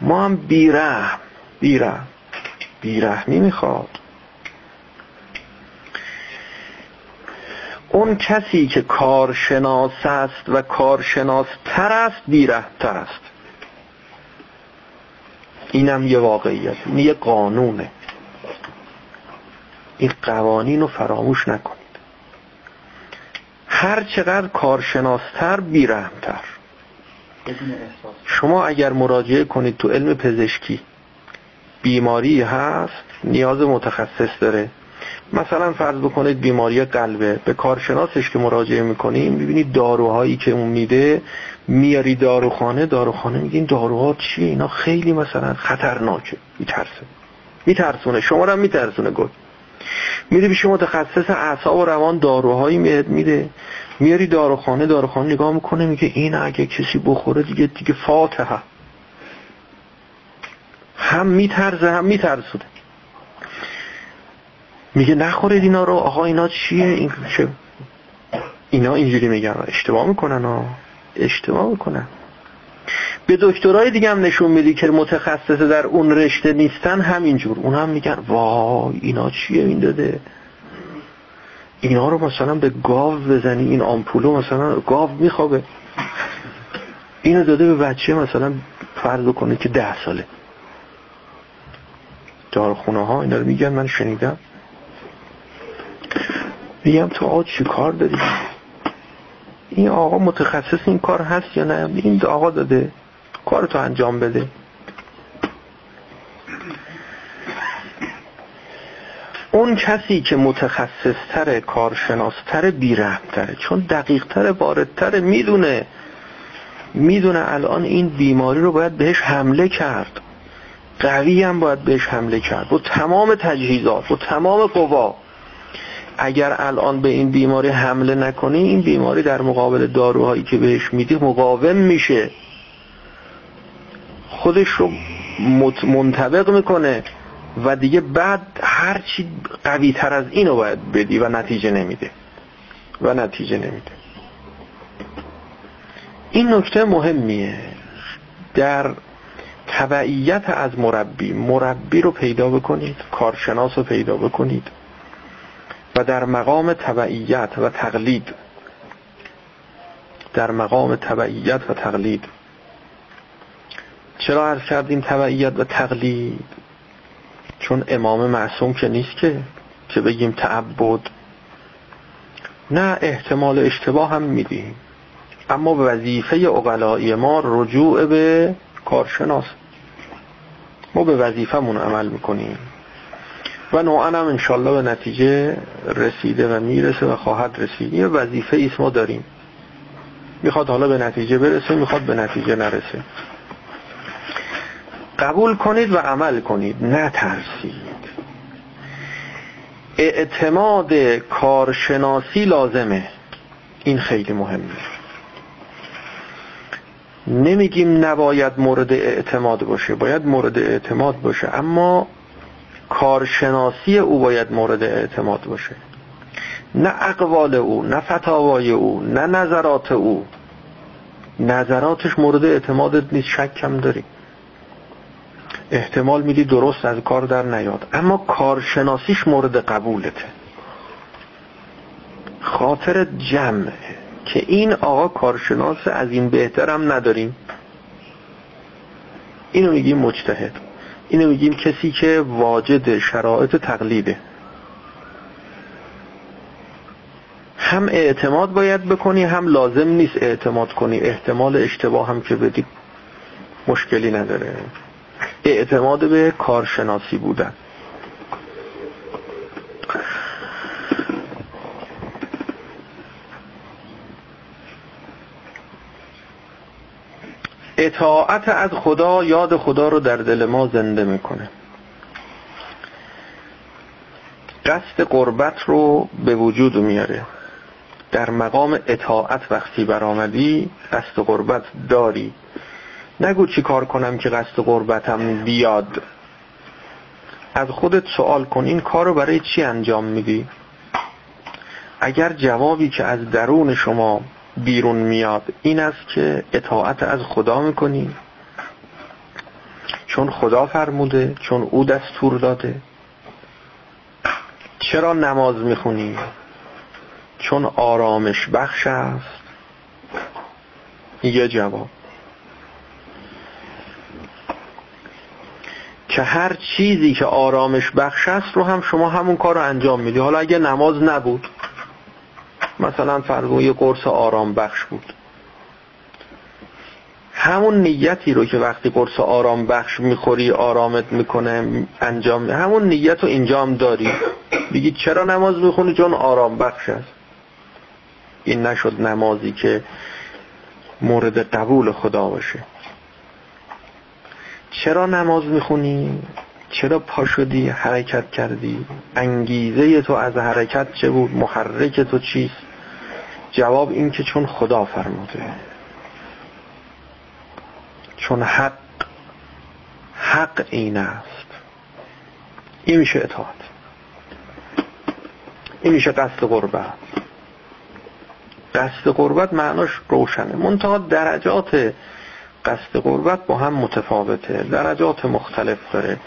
ما هم بیرحم بیرحم بیرحمی می‌خواد. اون کسی که کارشناس است و کارشناس تر است بیره تر است. اینم یه واقعیت این یه قانونه. این قوانین رو فراموش نکنید. هر چقدر کارشناستر بیرحمتر. شما اگر مراجعه کنید تو علم پزشکی بیماری هست نیاز متخصص داره. مثلا فرض بکنید بیماری قلبه. به کارشناسش که مراجعه می‌کنیم ببینید داروهایی که اون میده میاری داروخانه داروخانه میگین داروها چیه؟ اینا خیلی مثلا خطرناکه. میترسه. میترسونه. شما رو میترسونه گفت میره پیش متخصص اعصاب و روان داروهایی میاد میده. میاری داروخانه داروخانه نگاه می‌کنه میگه این اگه کسی بخوره دیگه دیگه فاتحه. هم میترزه هم میترسونه. میگه نخورید اینا رو. آقا اینا چیه؟ این چه اینا اینجوری میگن. اشتباه می‌کنن ها. اشتباه می‌کنن. به دکترای دیگه هم نشون میدی که متخصص در اون رشته نیستن همینجور اون هم میگن وای اینا چیه این داده؟ اینا رو مثلا به گاو بزنی این آمپولو مثلا گاو میخوابه. اینو داده به بچه مثلا فرض کنه که ده ساله. دارخونه ها اینا رو میگن من شنیدم. میگم تو آقا چی کار داری؟ این آقا متخصص این کار هست یا نه؟ این آقا داده. کارتو انجام بده. اون کسی که متخصصتره کارشناستره بیرحمتره چون دقیقتره واردتره می‌دونه. می‌دونه الان این بیماری رو باید بهش حمله کرد. قوی هم باید بهش حمله کرد. با تمام تجهیزات با تمام قوا. اگر الان به این بیماری حمله نکنی این بیماری در مقابل داروهایی که بهش میدی مقاوم میشه. خودش رو منطبق می‌کنه و دیگه بعد هرچی قوی تر از اینو باید بدی و نتیجه نمیده. و نتیجه نمیده. این نکته مهمیه. در تبعیت از مربی مربی رو پیدا بکنید کارشناس رو پیدا بکنید. و در مقام تبعیت و تقلید. در مقام تبعیت و تقلید. چرا عرض کردیم تبعیت و تقلید؟ چون امام معصوم که نیست که که بگیم تعبد. نه احتمال اشتباه هم میدیم. اما وظیفه اقلایی ما رجوع به کارشناس. ما به وظیفمون عمل می‌کنیم. و نوعا هم انشالله به نتیجه رسیده و می‌رسه و خواهد رسید. یه وظیفه ایست ما داریم. می‌خواد حالا به نتیجه برسه می‌خواد به نتیجه نرسه. قبول کنید و عمل کنید نترسید. اعتماد کارشناسی لازمه. این خیلی مهمه. نمیگیم نباید مورد اعتماد باشه. باید مورد اعتماد باشه. اما کارشناسی او باید مورد اعتماد باشه. نه اقوال او نه فتاوای او نه نظرات او. نظراتش مورد اعتمادت نیست شکم داری. احتمال میدی درست از کار در نیاد. اما کارشناسیش مورد قبولته. خاطر جمعه که این آقا کارشناس از این بهترم نداریم. اینو میگیم مجتهد. اینو میگیم کسی که واجد شرایط تقلیده. هم اعتماد باید بکنی هم لازم نیست اعتماد کنی. احتمال اشتباه هم که بدی مشکلی نداره. اعتماد به کارشناسی بودن. اطاعت از خدا یاد خدا رو در دل ما زنده می‌کنه. قصد قربت رو به وجود میاره. در مقام اطاعت وقتی برآمدی قصد قربت داری. نگو چی کار کنم که قصد قربتم بیاد. از خودت سوال کن این کار رو برای چی انجام میدی؟ اگر جوابی که از درون شما بیرون میاد. این است که اطاعت از خدا می‌کنی. چون خدا فرموده چون او دستور داده. چرا نماز می‌خونی؟ چون آرامش بخش است. یه جواب. که هر چیزی که آرامش بخش است رو هم شما همون کار رو انجام میدی. حالا اگه نماز نبود مثلا فرض یه قرص آرام بخش بود. همون نیتی رو که وقتی قرص آرام بخش می‌خوری آرامت می‌کنه انجام همون نیت رو اینجام داری. بگی چرا نماز می‌خونی؟ چون آرام بخش است. این نشد نمازی که مورد قبول خدا باشه. چرا نماز می‌خونی؟ چرا پا شدی حرکت کردی؟ انگیزه تو از حرکت چه بود؟ محرک تو چیست؟ جواب این که چون خدا فرموده. چون حق حق این است. این میشه اطاعت. این میشه قصد قربت. قصد قربت معناش روشنه. منتها درجات قصد قربت با هم متفاوته درجات مختلف داره.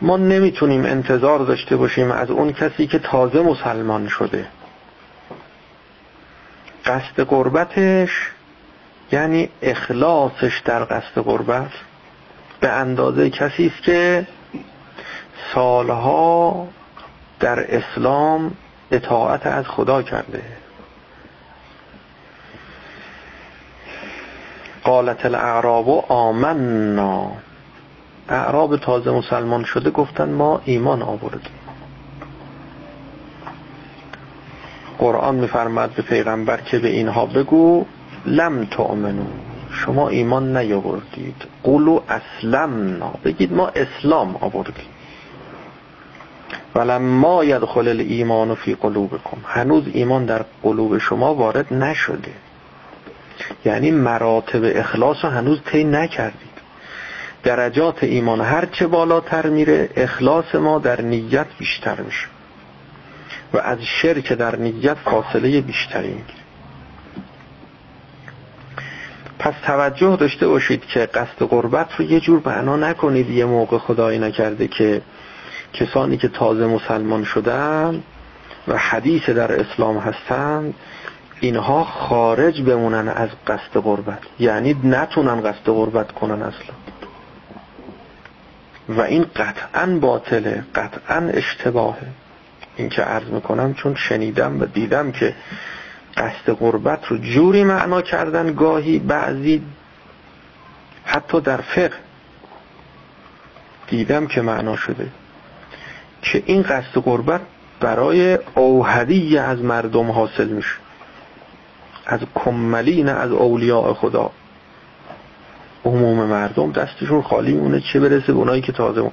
ما نمی‌تونیم انتظار داشته باشیم از اون کسی که تازه مسلمان شده. قصد قربتش یعنی اخلاصش در قصد قربت به اندازه کسی است که سالها در اسلام اطاعت از خدا کرده. قالت الاعراب آمنا. اعراب تازه مسلمان شده گفتن ما ایمان آوردیم. قرآن میفرماد به پیغمبر که به اینها بگو لم تؤمنو شما ایمان نیاوردید. قولو اسلمنا. بگید ما اسلام آوردیم. ولما یدخل الایمان فی قلوبکم. هنوز ایمان در قلوب شما وارد نشده. یعنی مراتب اخلاص رو هنوز طی نکردید. درجات ایمان هر چه بالاتر میره اخلاص ما در نیت بیشتر میشه. و از شرک در نیت فاصله بیشتری می‌گیره. پس توجه داشته باشید که قصد قربت رو یه جور معنا نکنید. یه موقع خدایی نکرده که کسانی که تازه مسلمان شدن و حدیث در اسلام هستند اینها خارج بمونن از قصد قربت یعنی نتونن قصد قربت کنن اصلا. و این قطعا باطله قطعا اشتباهه. این که عرض می‌کنم چون شنیدم و دیدم که قصد قربت رو جوری معنا کردن گاهی بعضی حتی در فقه. دیدم که معنا شده. که این قصد قربت برای اوهدی از مردم حاصل میشه. از کملی نه از اولیاء خدا. عموم مردم دستشون خالی میمونه چه برسه به اونایی که تازه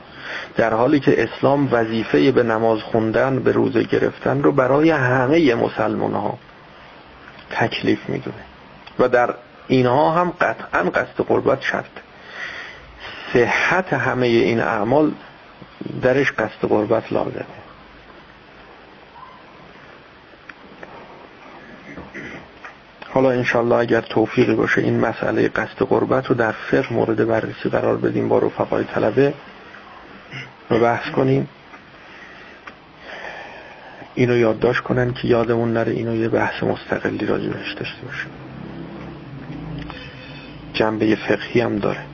در حالی که اسلام وظیفه به نماز خوندن به روزه گرفتن رو برای همه مسلمان ها تکلیف می‌دونه. و در اینها هم قطعا قصد قربت شرط. صحت همه این اعمال درش قصد قربت لازمه. حالا انشالله اگر توفیقی باشه این مسئله قصد قربت رو در فقه مورد بررسی قرار بدیم با رفقای طلبه رو بحث کنیم. اینو یادداشت کنن که یادمون نره اینو یه بحث مستقلی راجع بهش داشته باشیم. جنبه فقهی هم داره.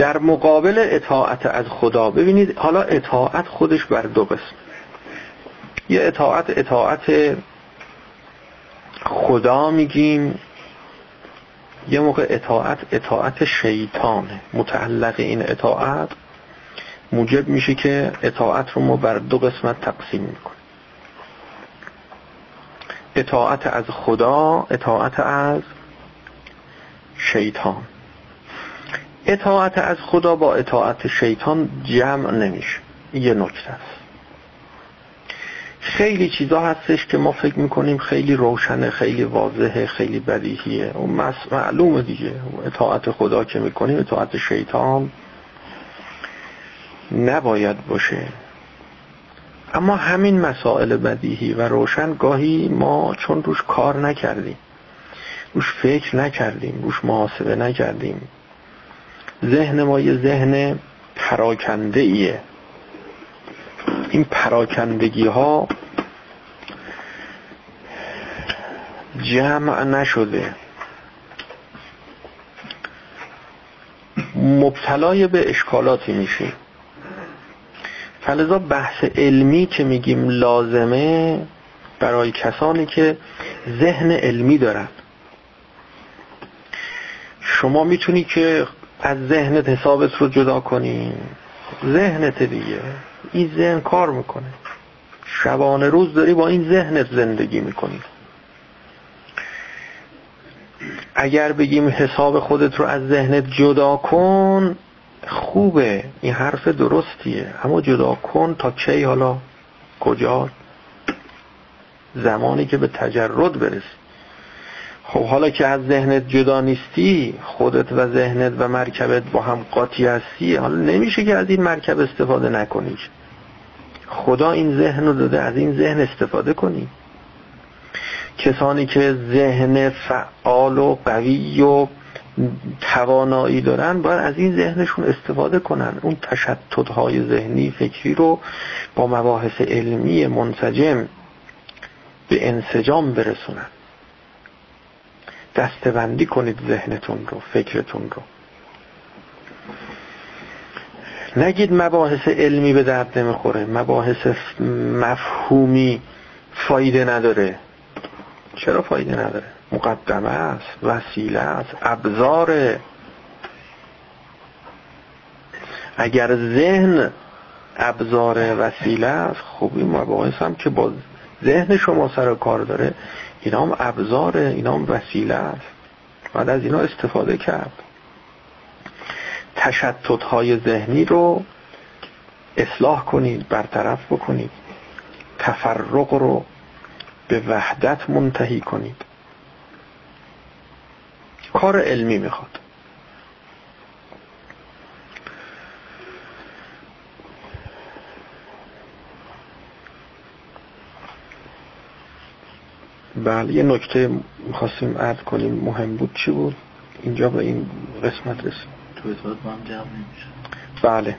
در مقابل اطاعت از خدا. ببینید حالا اطاعت خودش بر دو قسم. یه اطاعت اطاعت خدا میگیم. یه موقع اطاعت اطاعت شیطانه. متعلق این اطاعت موجب میشه که اطاعت رو ما بر دو قسمت تقسیم می‌کنیم. اطاعت از خدا اطاعت از شیطان. اطاعت از خدا با اطاعت شیطان جمع نمیشه. یه نکته است. خیلی چیزا هستش که ما فکر می‌کنیم خیلی روشنه خیلی واضحه خیلی بدیهیه. اون معلومه دیگه. اطاعت خدا که می‌کنیم اطاعت شیطان نباید باشه. اما همین مسائل بدیهی و روشن گاهی ما چون روش کار نکردیم روش فکر نکردیم روش محاسبه نکردیم ذهن ما یه ذهن پراکنده ایه این پراکندگی ها جمع نشده. مبتلای به اشکالاتی میشه. فلذا بحث علمی که میگیم لازمه برای کسانی که ذهن علمی دارن. شما می‌تونی که از ذهنت حسابت رو جدا کنی. ذهنت دیگه. این ذهن کار می‌کنه. شبانه روز داری با این ذهنت زندگی می‌کنی. اگر بگیم حساب خودت رو از ذهنت جدا کن خوبه. این حرف درستیه. اما جدا کن تا کی حالا کجا؟ زمانی که به تجرد برسی. خب حالا که از ذهنت جدا نیستی خودت و ذهنت و مرکبت با هم قاطی هستی حالا نمیشه که از این مرکب استفاده نکنی. خدا این ذهن رو داده از این ذهن استفاده کنی. کسانی که ذهن فعال و قوی و توانایی دارن باید از این ذهنشون استفاده کنن. اون تشتتهای ذهنی فکری رو با مباحث علمی منسجم به انسجام برسونن. دستبندی کنید ذهنتون رو فکرتون رو. نگید مباحث علمی به درد نمی‌خوره مباحث مفهومی فایده نداره. چرا فایده نداره؟ مقدمه است وسیله است ابزار اگر ذهن ابزار وسیله است خب این مباحث هم که با ذهن شما سر کار داره اینا هم ابزاره اینا هم وسیله است. بعد از اینا استفاده کرد. تشتت های ذهنی رو اصلاح کنید برطرف بکنید. تفرق رو به وحدت منتهی کنید. کار علمی می‌خواد. بله یه نکته می‌خواستیم عرض کنیم مهم بود چی بود؟ اینجا به این قسمت رسیم. بله.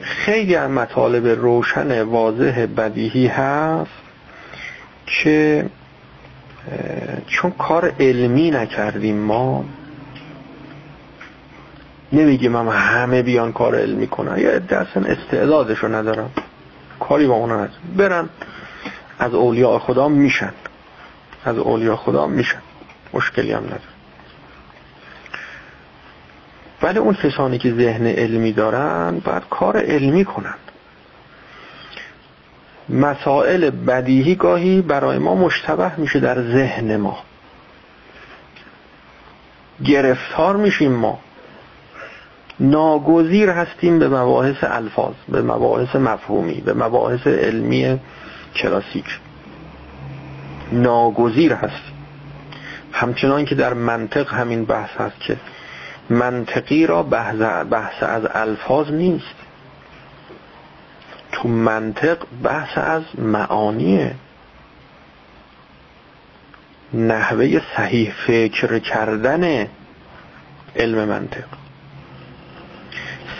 خیلی از مطالب روشن واضح بدیهی هست که چون کار علمی نکردیم ما نمیگیم هم همه بیان کار علمی کنن. یا اصلا استعدادشو ندارم کاری با اونا ندارم برن از اولیاء خدا میشن. از اولیاء خدا میشن مشکلی هم نداره. ولی اون کسانی که ذهن علمی دارن باید کار علمی کنن. مسائل بدیهی گاهی برای ما مشتبه میشه در ذهن ما. گرفتار میشیم ما. ناگزیر هستیم به مباحث الفاظ به مباحث مفهومی به مباحث علمی کلاسیک. ناگزیر هستیم همچنان که در منطق همین بحث هست که منطقی را بحث, بحث از الفاظ نیست. تو منطق بحث از معانیه. نحوه صحیح فکر کردن علم منطق.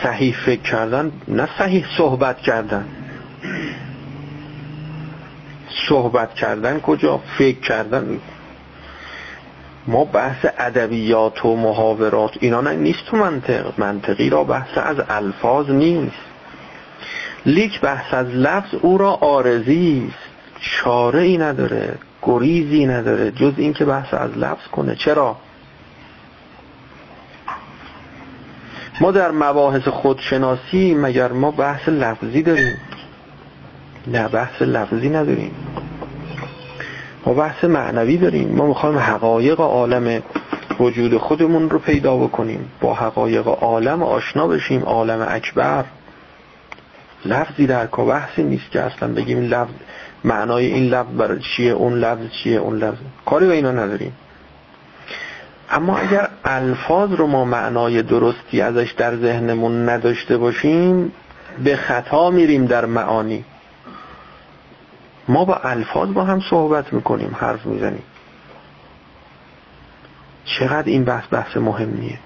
صحیح فکر کردن نه صحیح صحبت کردن. صحبت کردن کجا؟ فکر کردن ما بحث ادبیات و محاورات اینا نه نیست تو منطق. منطقی را بحث از الفاظ نیست. لیک بحث از لفظ او را آرزی است. چاره ای نداره. گریزی نداره. جز اینکه بحث از لفظ کنه. چرا؟ ما در مباحث خودشناسی مگر ما بحث لفظی داریم؟ نه بحث لفظی نداریم. ما بحث معنوی داریم. ما می‌خوایم حقایق عالم وجود خودمون رو پیدا بکنیم. با حقایق عالم آشنا بشیم. عالم اکبر. لفظی در کا بحثی نیست که اصلا بگیم لفظ معنای این لفظ برای چیه اون لفظ چیه اون لفظ. کاری به اینا نداریم. اما اگر الفاظ رو ما معنای درستی ازش در ذهنمون نداشته باشیم به خطا میریم در معانی. ما با الفاظ با هم صحبت می‌کنیم حرف می‌زنیم. چقدر این بحث بحث مهمیه؟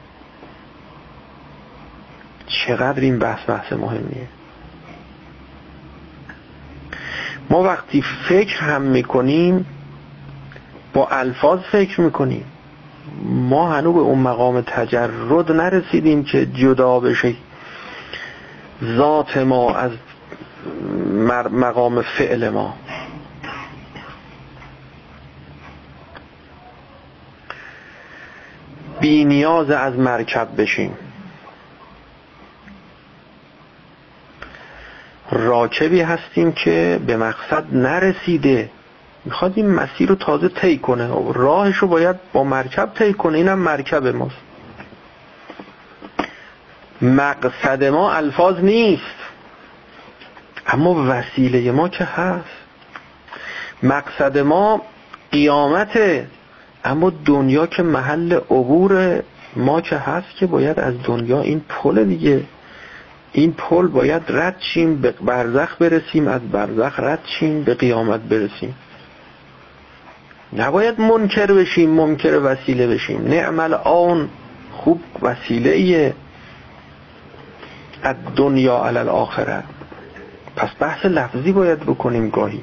چقدر این بحث بحث مهمیه؟ ما وقتی فکر هم می‌کنیم با الفاظ فکر می‌کنیم. ما هنوز به اون مقام تجرد نرسیدیم که جدا بشه. ذات ما از مقام فعل ما. بی نیاز از مرکب بشیم. راکبی هستیم که به مقصد نرسیده. می‌خواد این مسیر رو تازه طی کنه. راهش رو باید با مرکب طی کنه. اینم مرکب ماست. مقصد ما الفاظ نیست. اما وسیله ما که هست. مقصد ما قیامته اما دنیا که محل عبور ما که هست که باید از دنیا این پل دیگه این پل باید رد شیم به برزخ برسیم از برزخ رد شیم به قیامت برسیم. نباید منکر بشیم منکر وسیله بشیم. نعمل آن خوب وسیله ایه از دنیا علال آخره پس بحث لفظی باید بکنیم گاهی.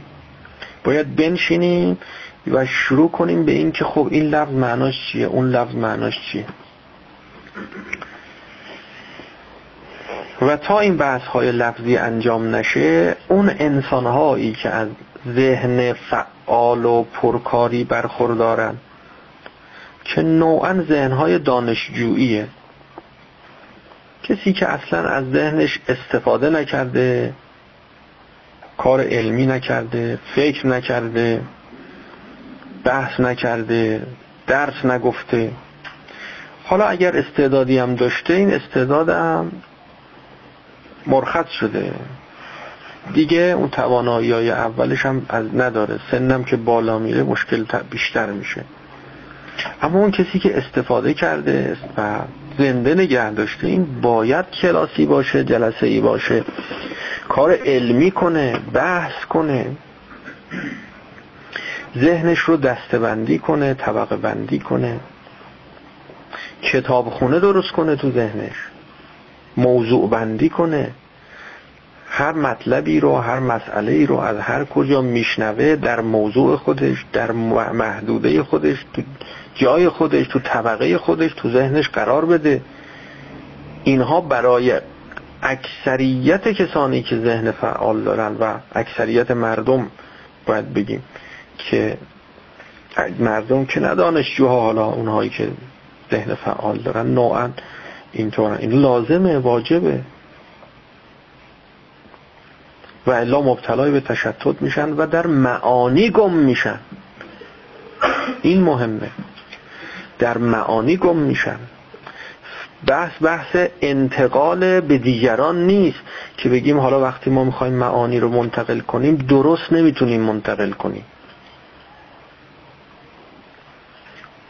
باید بنشینیم. و شروع کنیم به این که خب این لفظ معناش چیه؟ اون لفظ معناش چیه؟ و تا این بحث های لفظی انجام نشه اون انسان هایی که از ذهن فعال و پرکاری برخوردارن که نوعا ذهن های دانشجوییه. کسی که اصلا از ذهنش استفاده نکرده کار علمی نکرده فکر نکرده بحث نکرده درس نگفته. حالا اگر استعدادی هم داشته این استعدادم مرخص شده. دیگه اون توانایی های اولش هم از نداره. سنم که بالا میره مشکل بیشتر میشه. اما اون کسی که استفاده کرده و زنده نگه داشته این باید کلاسی باشه جلسه ای باشه کار علمی کنه بحث کنه. ذهنش رو دستبندی کنه طبقه بندی کنه. کتاب خونه درست کنه تو ذهنش. موضوع بندی کنه. هر مطلبی رو هر مسئله ای رو از هر کجا میشنوه در موضوع خودش در محدوده خودش تو جای خودش تو طبقه خودش تو ذهنش قرار بده. اینها برای اکثریت کسانی که ذهن فعال دارن و اکثریت مردم باید بگیم که مردم که ندانشجوها حالا اونهایی که ذهن فعال دارن نوعا اینطور این لازمه واجبه. و الا مبتلای به تشتت میشن و در معانی گم میشن. این مهمه. در معانی گم میشن. بحث بحث انتقال به دیگران نیست که بگیم حالا وقتی ما می‌خوایم معانی رو منتقل کنیم درست نمی‌تونیم منتقل کنیم.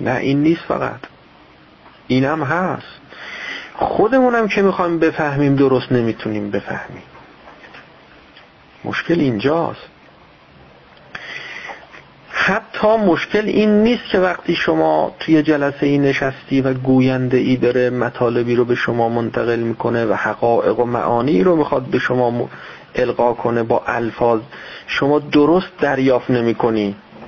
نه این نیست فقط. اینم هست. خودمونم که می‌خوایم بفهمیم درست نمی‌تونیم بفهمیم. مشکل اینجاست. حتی مشکل این نیست که وقتی شما توی جلسه ای نشستی و گوینده ای داره مطالبی رو به شما منتقل می‌کنه و حقایق و معانی رو می‌خواد به شما القا کنه با الفاظ شما درست دریافت نمی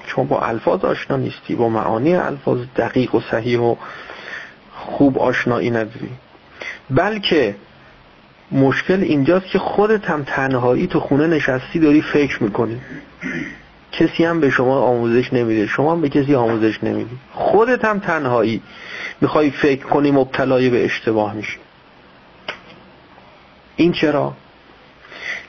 چون با الفاظ آشنا نیستی با معانی الفاظ دقیق و صحیح و خوب آشنایی نداری. بلکه مشکل اینجاست که خودت هم تنهایی تو خونه نشستی داری فکر می‌کنی. کسی هم به شما آموزش نمیده شما هم به کسی آموزش نمیدی. خودت هم تنهایی می‌خوای فکر کنی مبتلای به اشتباه میشی. این چرا؟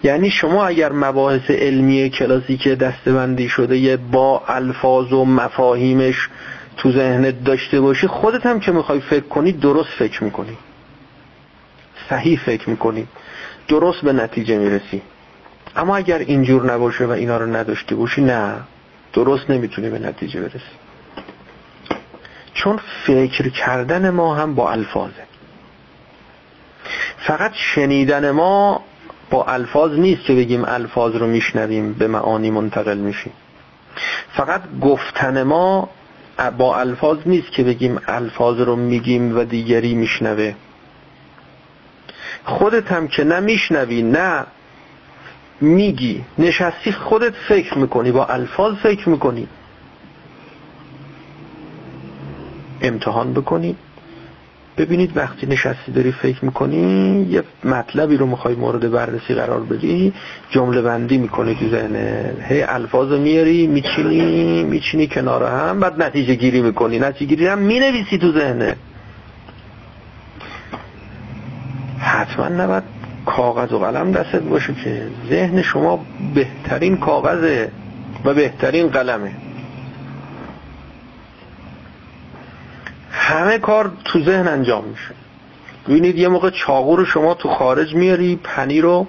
یعنی شما اگر مباحث علمی کلاسیک دستبندی شده با الفاظ و مفاهیمش تو ذهنت داشته باشی خودت هم که می‌خوای فکر کنی درست فکر می‌کنی. صحیح فکر می‌کنی. درست به نتیجه می‌رسی. اما اگر اینجور نباشه و اینا رو نداشته باشی نه. درست نمی‌تونی به نتیجه برسی. چون فکر کردن ما هم با الفاظه. فقط شنیدن ما با الفاظ نیست که بگیم الفاظ رو میشنویم به معانی منتقل میشیم. فقط گفتن ما با الفاظ نیست که بگیم الفاظ رو میگیم و دیگری میشنوه. خودت هم که نمیشنوی نه میگی نشستی خودت فکر می‌کنی با الفاظ فکر می‌کنی. امتحان بکنی. ببینید وقتی نشستی داری فکر می‌کنی یه مطلبی رو می‌خوای مورد بررسی قرار بدی جمله بندی می‌کنی تو ذهنه هی الفاظ میاری میچینی میچینی کنار هم بعد نتیجه گیری می‌کنی. نتیجه گیری هم می‌نویسی تو ذهنه حتما نباید کاغذ و قلم دستت باشه که ذهن شما بهترین کاغذه و بهترین قلمه. همه کار تو ذهن انجام میشه. ببینید یه موقع چاقو رو شما تو خارج میاری پنیر رو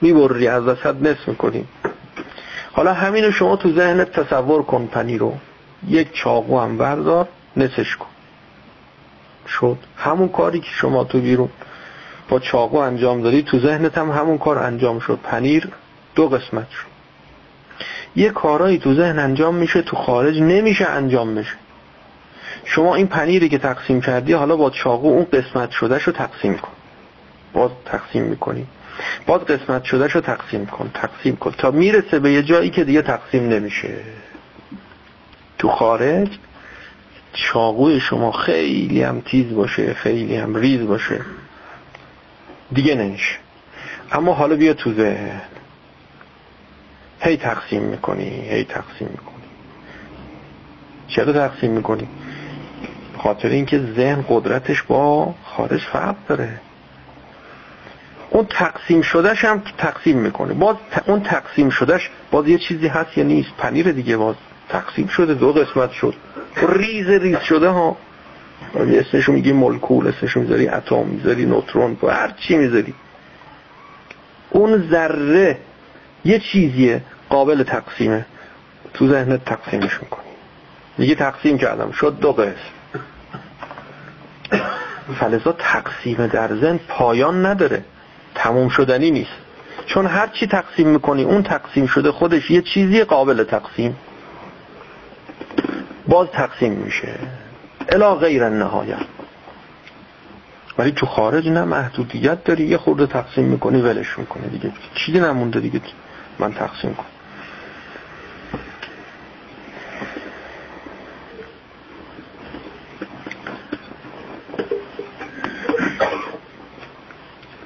می‌بری از وسط نصف می‌کنی. حالا همین رو شما تو ذهنت تصور کن پنیر رو. یک چاقو هم بردار نصفش کن. شد. همون کاری که شما تو بیرون با چاقو انجام دادی تو ذهنت هم همون کار انجام شد. پنیر دو قسمت شد. یه کارایی تو ذهن انجام میشه تو خارج نمیشه انجام بشه. شما این پنیری که تقسیم کردی حالا با چاقو اون قسمت شده رو تقسیم کن. باز تقسیم می‌کنی. باز قسمت شده رو تقسیم کن تقسیم کن. تا می‌رسه به یه جایی که دیگه تقسیم نمیشه. تو خارج چاقوی شما خیلی هم تیز باشه خیلی هم ریز باشه. دیگه نمیشه. اما حالا بیا تو ذهن. هی تقسیم می‌کنی هی تقسیم می‌کنی. چرا تقسیم می‌کنی؟ خاطر اینکه ذهن قدرتش با خارج فرق داره. اون تقسیم شدهش هم تقسیم می‌کنه. باز اون تقسیم شدهش باز یه چیزی هست یا نیست؟ پنیر دیگه باز تقسیم شده دو قسمت شد. ریز ریز شده ها. اسمشو میگی مولکول اسمشو می‌ذاری اتم می‌ذاری نوترون هر چی می‌ذاری. اون ذره یه چیزیه قابل تقسیمه. تو ذهنت تقسیمش می‌کنی. میگه تقسیم کردم. شد دو قسم. فلزا تقسیم در ذهن پایان نداره. تموم شدنی نیست. چون هر چی تقسیم می‌کنی اون تقسیم شده خودش یه چیزی قابل تقسیم. باز تقسیم میشه. الا غیر نهایت ولی تو خارج نه محدودیت داری. یه خورده تقسیم می‌کنی ولش می‌کنی دیگه. چیزی نمونده دیگه. من تقسیم کنم.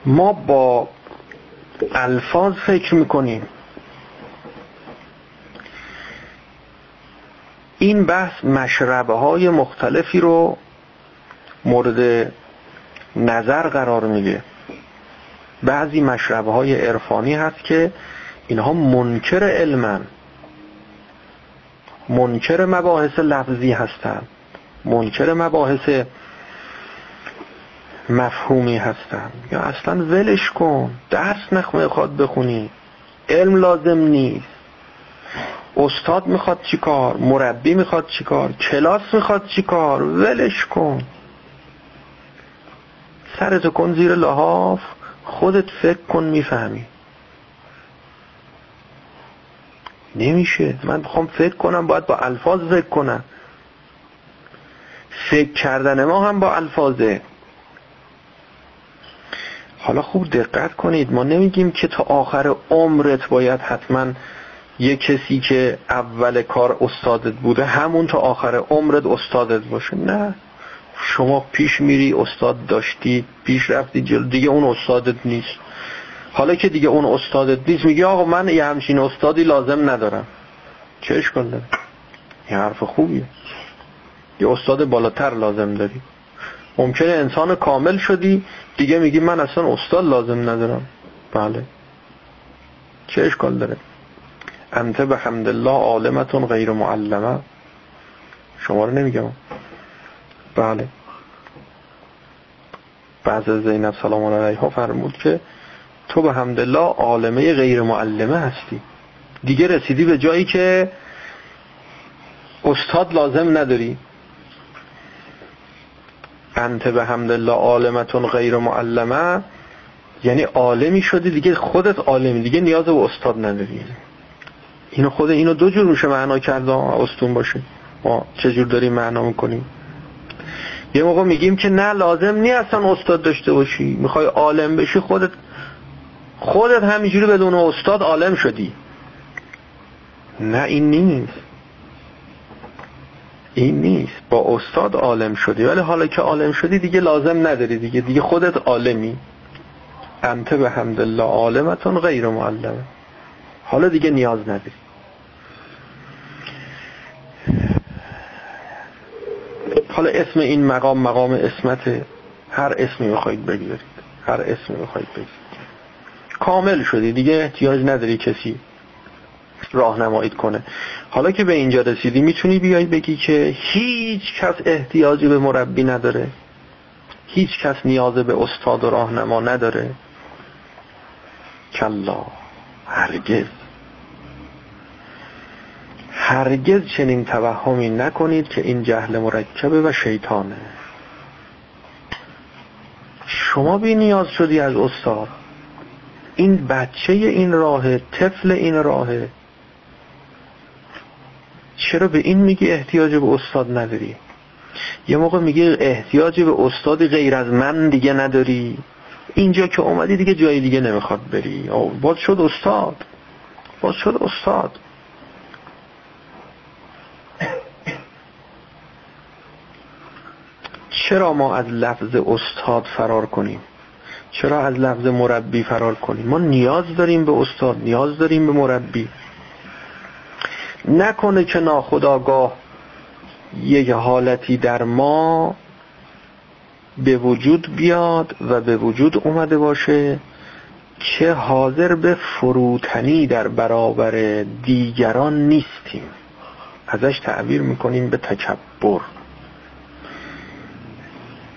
ما با الفاظ فکر می‌کنیم. این بحث مشربه های مختلفی رو مورد نظر قرار میده. بعضی مشربه های عرفانی هست که اینها منکر علمن منکر مباحث لفظی هستند. منکر مباحث مفهومی هستن یا اصلا ولش کن. درس نخواه خواد بخونی. علم لازم نیست. استاد می‌خواد چیکار مربی می‌خواد چیکار کلاس می‌خواد چیکار ولش کن. سرتو کن زیر لحاف. خودت فکر کن می‌فهمی. نمیشه. من بخوام فکر کنم باید با الفاظ فکر کنم. فکر کردن ما هم با الفاظه. حالا خوب دقت کنید. ما نمیگیم که تا آخر عمرت باید حتما یه کسی که اول کار استادت بوده همون تا آخر عمرت استادت باشه. نه. شما پیش میری استاد داشتی پیش رفتی جلو. دیگه اون استادت نیست. حالا که دیگه اون استادت نیست میگه آقا من یه همچین استادی لازم ندارم. چه اشکال داره. یه حرف خوبیه. یه استاد بالاتر لازم داری. ممکنه انسان کامل شدی دیگه میگی من اصلا استاد لازم ندارم. بله. چه اشکال داره؟ انت به حمدالله عالمتون غیر معلمه. شما رو نمیگم. بله. بعض از زینب سلام علیها فرمود که تو به حمدالله عالمه غیر معلمه هستی. دیگه رسیدی به جایی که استاد لازم نداری. انت به حمدالله عالمتون غیر معلمه. یعنی عالمی شدی دیگه خودت عالمی دیگه نیاز به استاد نداری. اینو خود اینو دو جور میشه معنا کرده استون باشه. ما چجور داریم معنا می‌کنیم؟ یه موقع میگیم که نه لازم نیست اصلا استاد داشته باشی. می‌خوای عالم بشی خودت خودت همینجوری بدون استاد عالم شدی. نه این نیست. این نیست. با استاد عالم شدی. ولی حالا که عالم شدی دیگه لازم نداری دیگه. دیگه خودت عالمی. انت به حمدالله. عالمتون غیر معلمه حالا دیگه نیاز نداری. حالا اسم این مقام مقام اسمت هر اسمی می‌خواید بگیرید هر اسمی می‌خواید بگیرید کامل شدی. دیگه احتیاج نداری کسی راهنماییت کنه. حالا که به اینجا رسیدی می‌تونی بیای بگی که هیچ کس احتیاجی به مربی نداره. هیچ کس نیاز به استاد و راهنما نداره. کلا. هرگز. هرگز چنین توهمی نکنید که این جهل مرکبه و شیطانه. شما بی نیاز شدی از استاد. این بچه این راهه طفل این راهه چرا به این میگی احتیاج به استاد نداری؟ یه موقع میگه احتیاج به استادی غیر از من دیگه نداری. اینجا که اومدی دیگه جای دیگه نمی‌خواد بری. باز شد استاد. باز شد استاد. چرا ما از لفظ استاد فرار کنیم؟ چرا از لفظ مربی فرار کنیم؟ ما نیاز داریم به استاد نیاز داریم به مربی. نکنه که ناخداگاه یک حالتی در ما به وجود بیاد و به وجود اومده باشه که حاضر به فروتنی در برابر دیگران نیستیم. ازش تعبیر می‌کنیم به تکبر.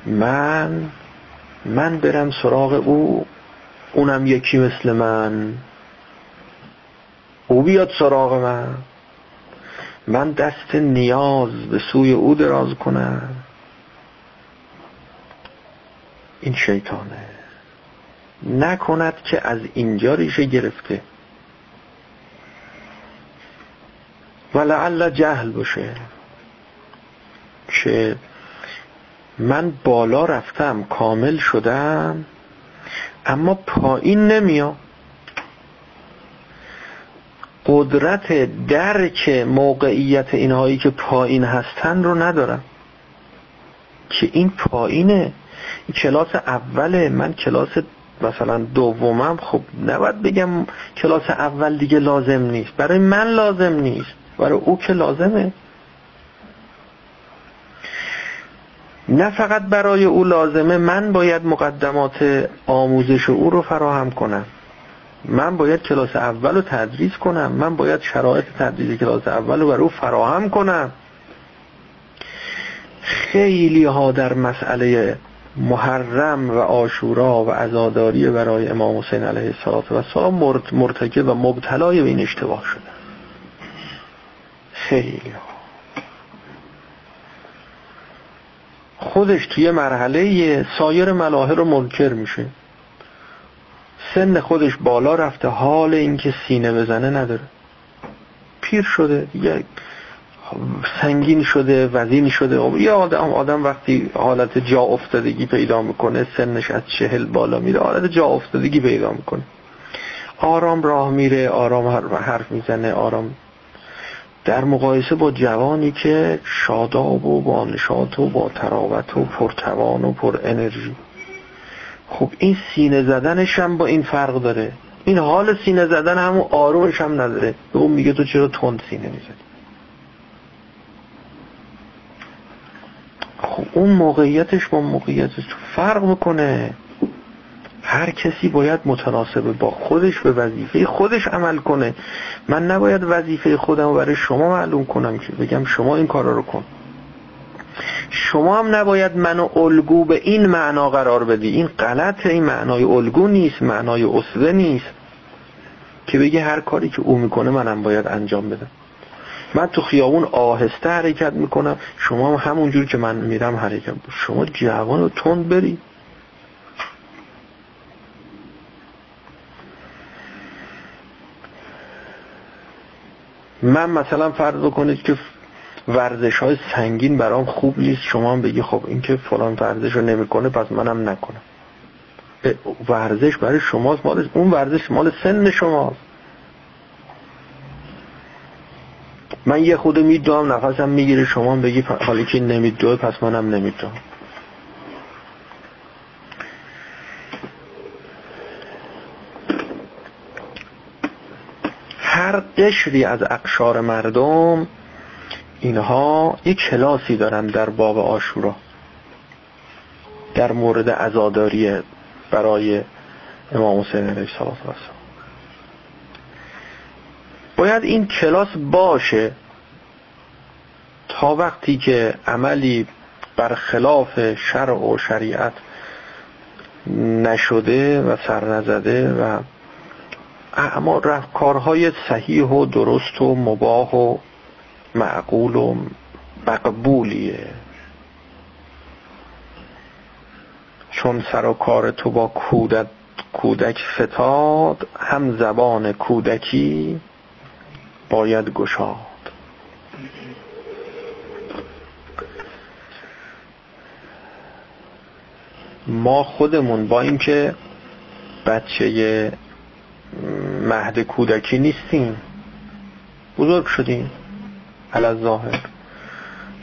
من من برم سراغ او اونم یکی مثل من. او بیاد سراغ من. من دست نیاز به سوی او دراز کنم. این شیطانه. نکند که از اینجا ریشه گرفته. و لعل جهل باشه. که من بالا رفتم کامل شدم اما پایین نمیام. قدرت درک موقعیت اینهایی که پایین هستن رو ندارم. که این پایینه. این کلاس اوله. من کلاس مثلا دومم. خب نباید بگم کلاس اول دیگه لازم نیست. برای من لازم نیست. برای او که لازمه. نه فقط برای او لازمه. من باید مقدمات آموزش او رو فراهم کنم. من باید کلاس اول رو تدریس کنم. من باید شرایط تدریس کلاس اول رو برای فراهم کنم. خیلی ها در مسئله محرم و آشورا و عزاداری برای امام حسین علیه السلام مرتکب و مبتلای به این اشتباه شده. خیلی ها خودش توی مرحله سایر ملاحه رو منکر میشه. سن خودش بالا رفته حال اینکه سینه بزنه نداره. پیر شده دیگه سنگین شده وزین شده. یه آدم آدم وقتی حالت جا افتادگی پیدا می‌کنه سنش از چهل بالا میره حالت جا افتادگی پیدا می‌کنه. آرام راه میره آرام حرف می‌زنه آرام. در مقایسه با جوانی که شاداب و با نشاط و با تراوت و پرتوان و پر انرژی. خب این سینه زدنش هم با این فرق داره. این حال سینه زدن همون آرومش هم نداره. به اون میگه تو چرا تند سینه می‌زنی خب اون موقعیتش با موقعیتش فرق می‌کنه. هر کسی باید متناسبه با خودش به وظیفه خودش عمل کنه. من نباید وظیفه خودم برای شما معلوم کنم که بگم شما این کارا رو کن. شما هم نباید منو الگو به این معنا قرار بدی. این غلط این معنای الگو نیست معنای اصله نیست. که بگی هر کاری که او می‌کنه منم باید انجام بدم. من تو خیابون آهسته حرکت می‌کنم شما هم همونجور که من میرم حرکت شما جوان و تند بری. من مثلا فرض کنید که ورزش های سنگین برام خوب نیست. شما هم بگی خب این که فلان ورزش رو نمی‌کنه پس منم نکنم. ورزش برای شماست. مال اون ورزش مال سن شماست. من یه خود میدوام نفسم می‌گیره. شما بگی حالی که نمیدوه پس منم نمیدوم. هر قشری از اقشار مردم اینها یک کلاسی دارن در باب آشورا در مورد عزاداری برای امام حسین علیه السلام. باید این کلاس باشه تا وقتی که عملی برخلاف شرع و شریعت نشده و سر نزده و اما کارهای صحیح و درست و مباه و معقول و مقبولیه. چون سر و کار تو با کودک کودک فتاد هم زبان کودکی باید گشاد. ما خودمون با اینکه بچه مهد کودکی نیستیم بزرگ شدیم. علا ظاهر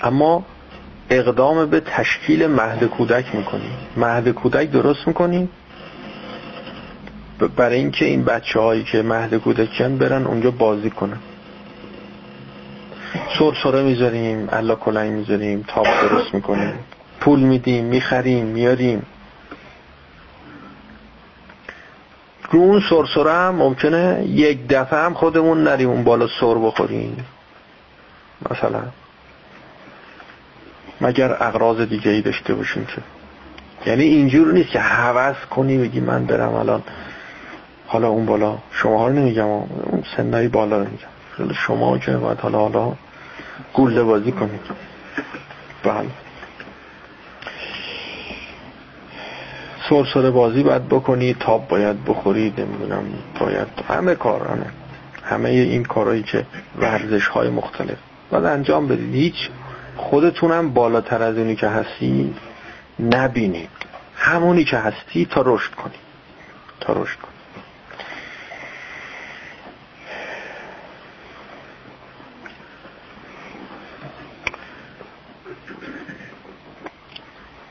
اما اقدام به تشکیل مهد کودک می‌کنیم. مهد کودک درست می‌کنیم؟ برای اینکه این بچه هایی که مهد کودکیان برن اونجا بازی کنن. سرسره می‌ذاریم الا کلنگ می‌ذاریم تاپ درست می‌کنیم. پول میدیم می‌خریم میاریم رو اون سرسره هم ممکنه یک دفعه هم خودمون نریم اون بالا سر بخوریم. مثلا. مگر اغراض دیگه ای داشته باشیم که؟ یعنی اینجور نیست که حوض کنی بگی من برم الان. حالا اون بالا. شما ها رو نمیگم اون سنایی بالا رو میگم. شما که باید حالا حالا گوله بازی کنید بله. سرسره بازی باید بکنی تاب باید بخورید نمی‌دونم باید همه کار همه همه این کارهایی که ورزش های مختلف. باید انجام بدید. هیچ خودتونم بالاتر از اونی که هستی نبینید. همونی که هستی تا رشد کنی تا رشد کنی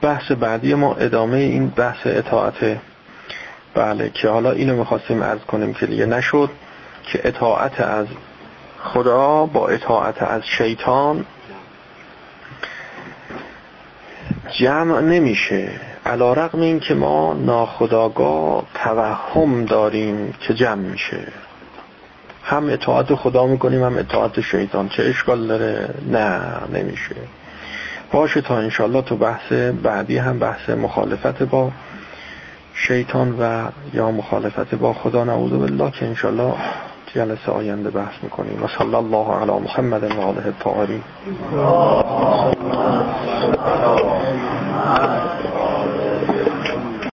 بحث بعدی ما ادامه این بحث اطاعت. بله که حالا اینو می‌خواستیم ارز کنیم که دیگه نشد که اطاعت از خدا با اطاعت از شیطان جمع نمیشه. علا رقم این که ما ناخداگاه توهم داریم که جمع میشه. هم اطاعت خدا می‌کنیم هم اطاعت شیطان. چه اشکال داره؟ نه نمیشه. باشه تا انشالله تو بحث بعدی هم بحث مخالفت با شیطان و یا مخالفت با خدا نعوذ بالله که انشالله جلسه آینده بحث می‌کنیم. و صلی الله علی محمد و آله الطاهرین.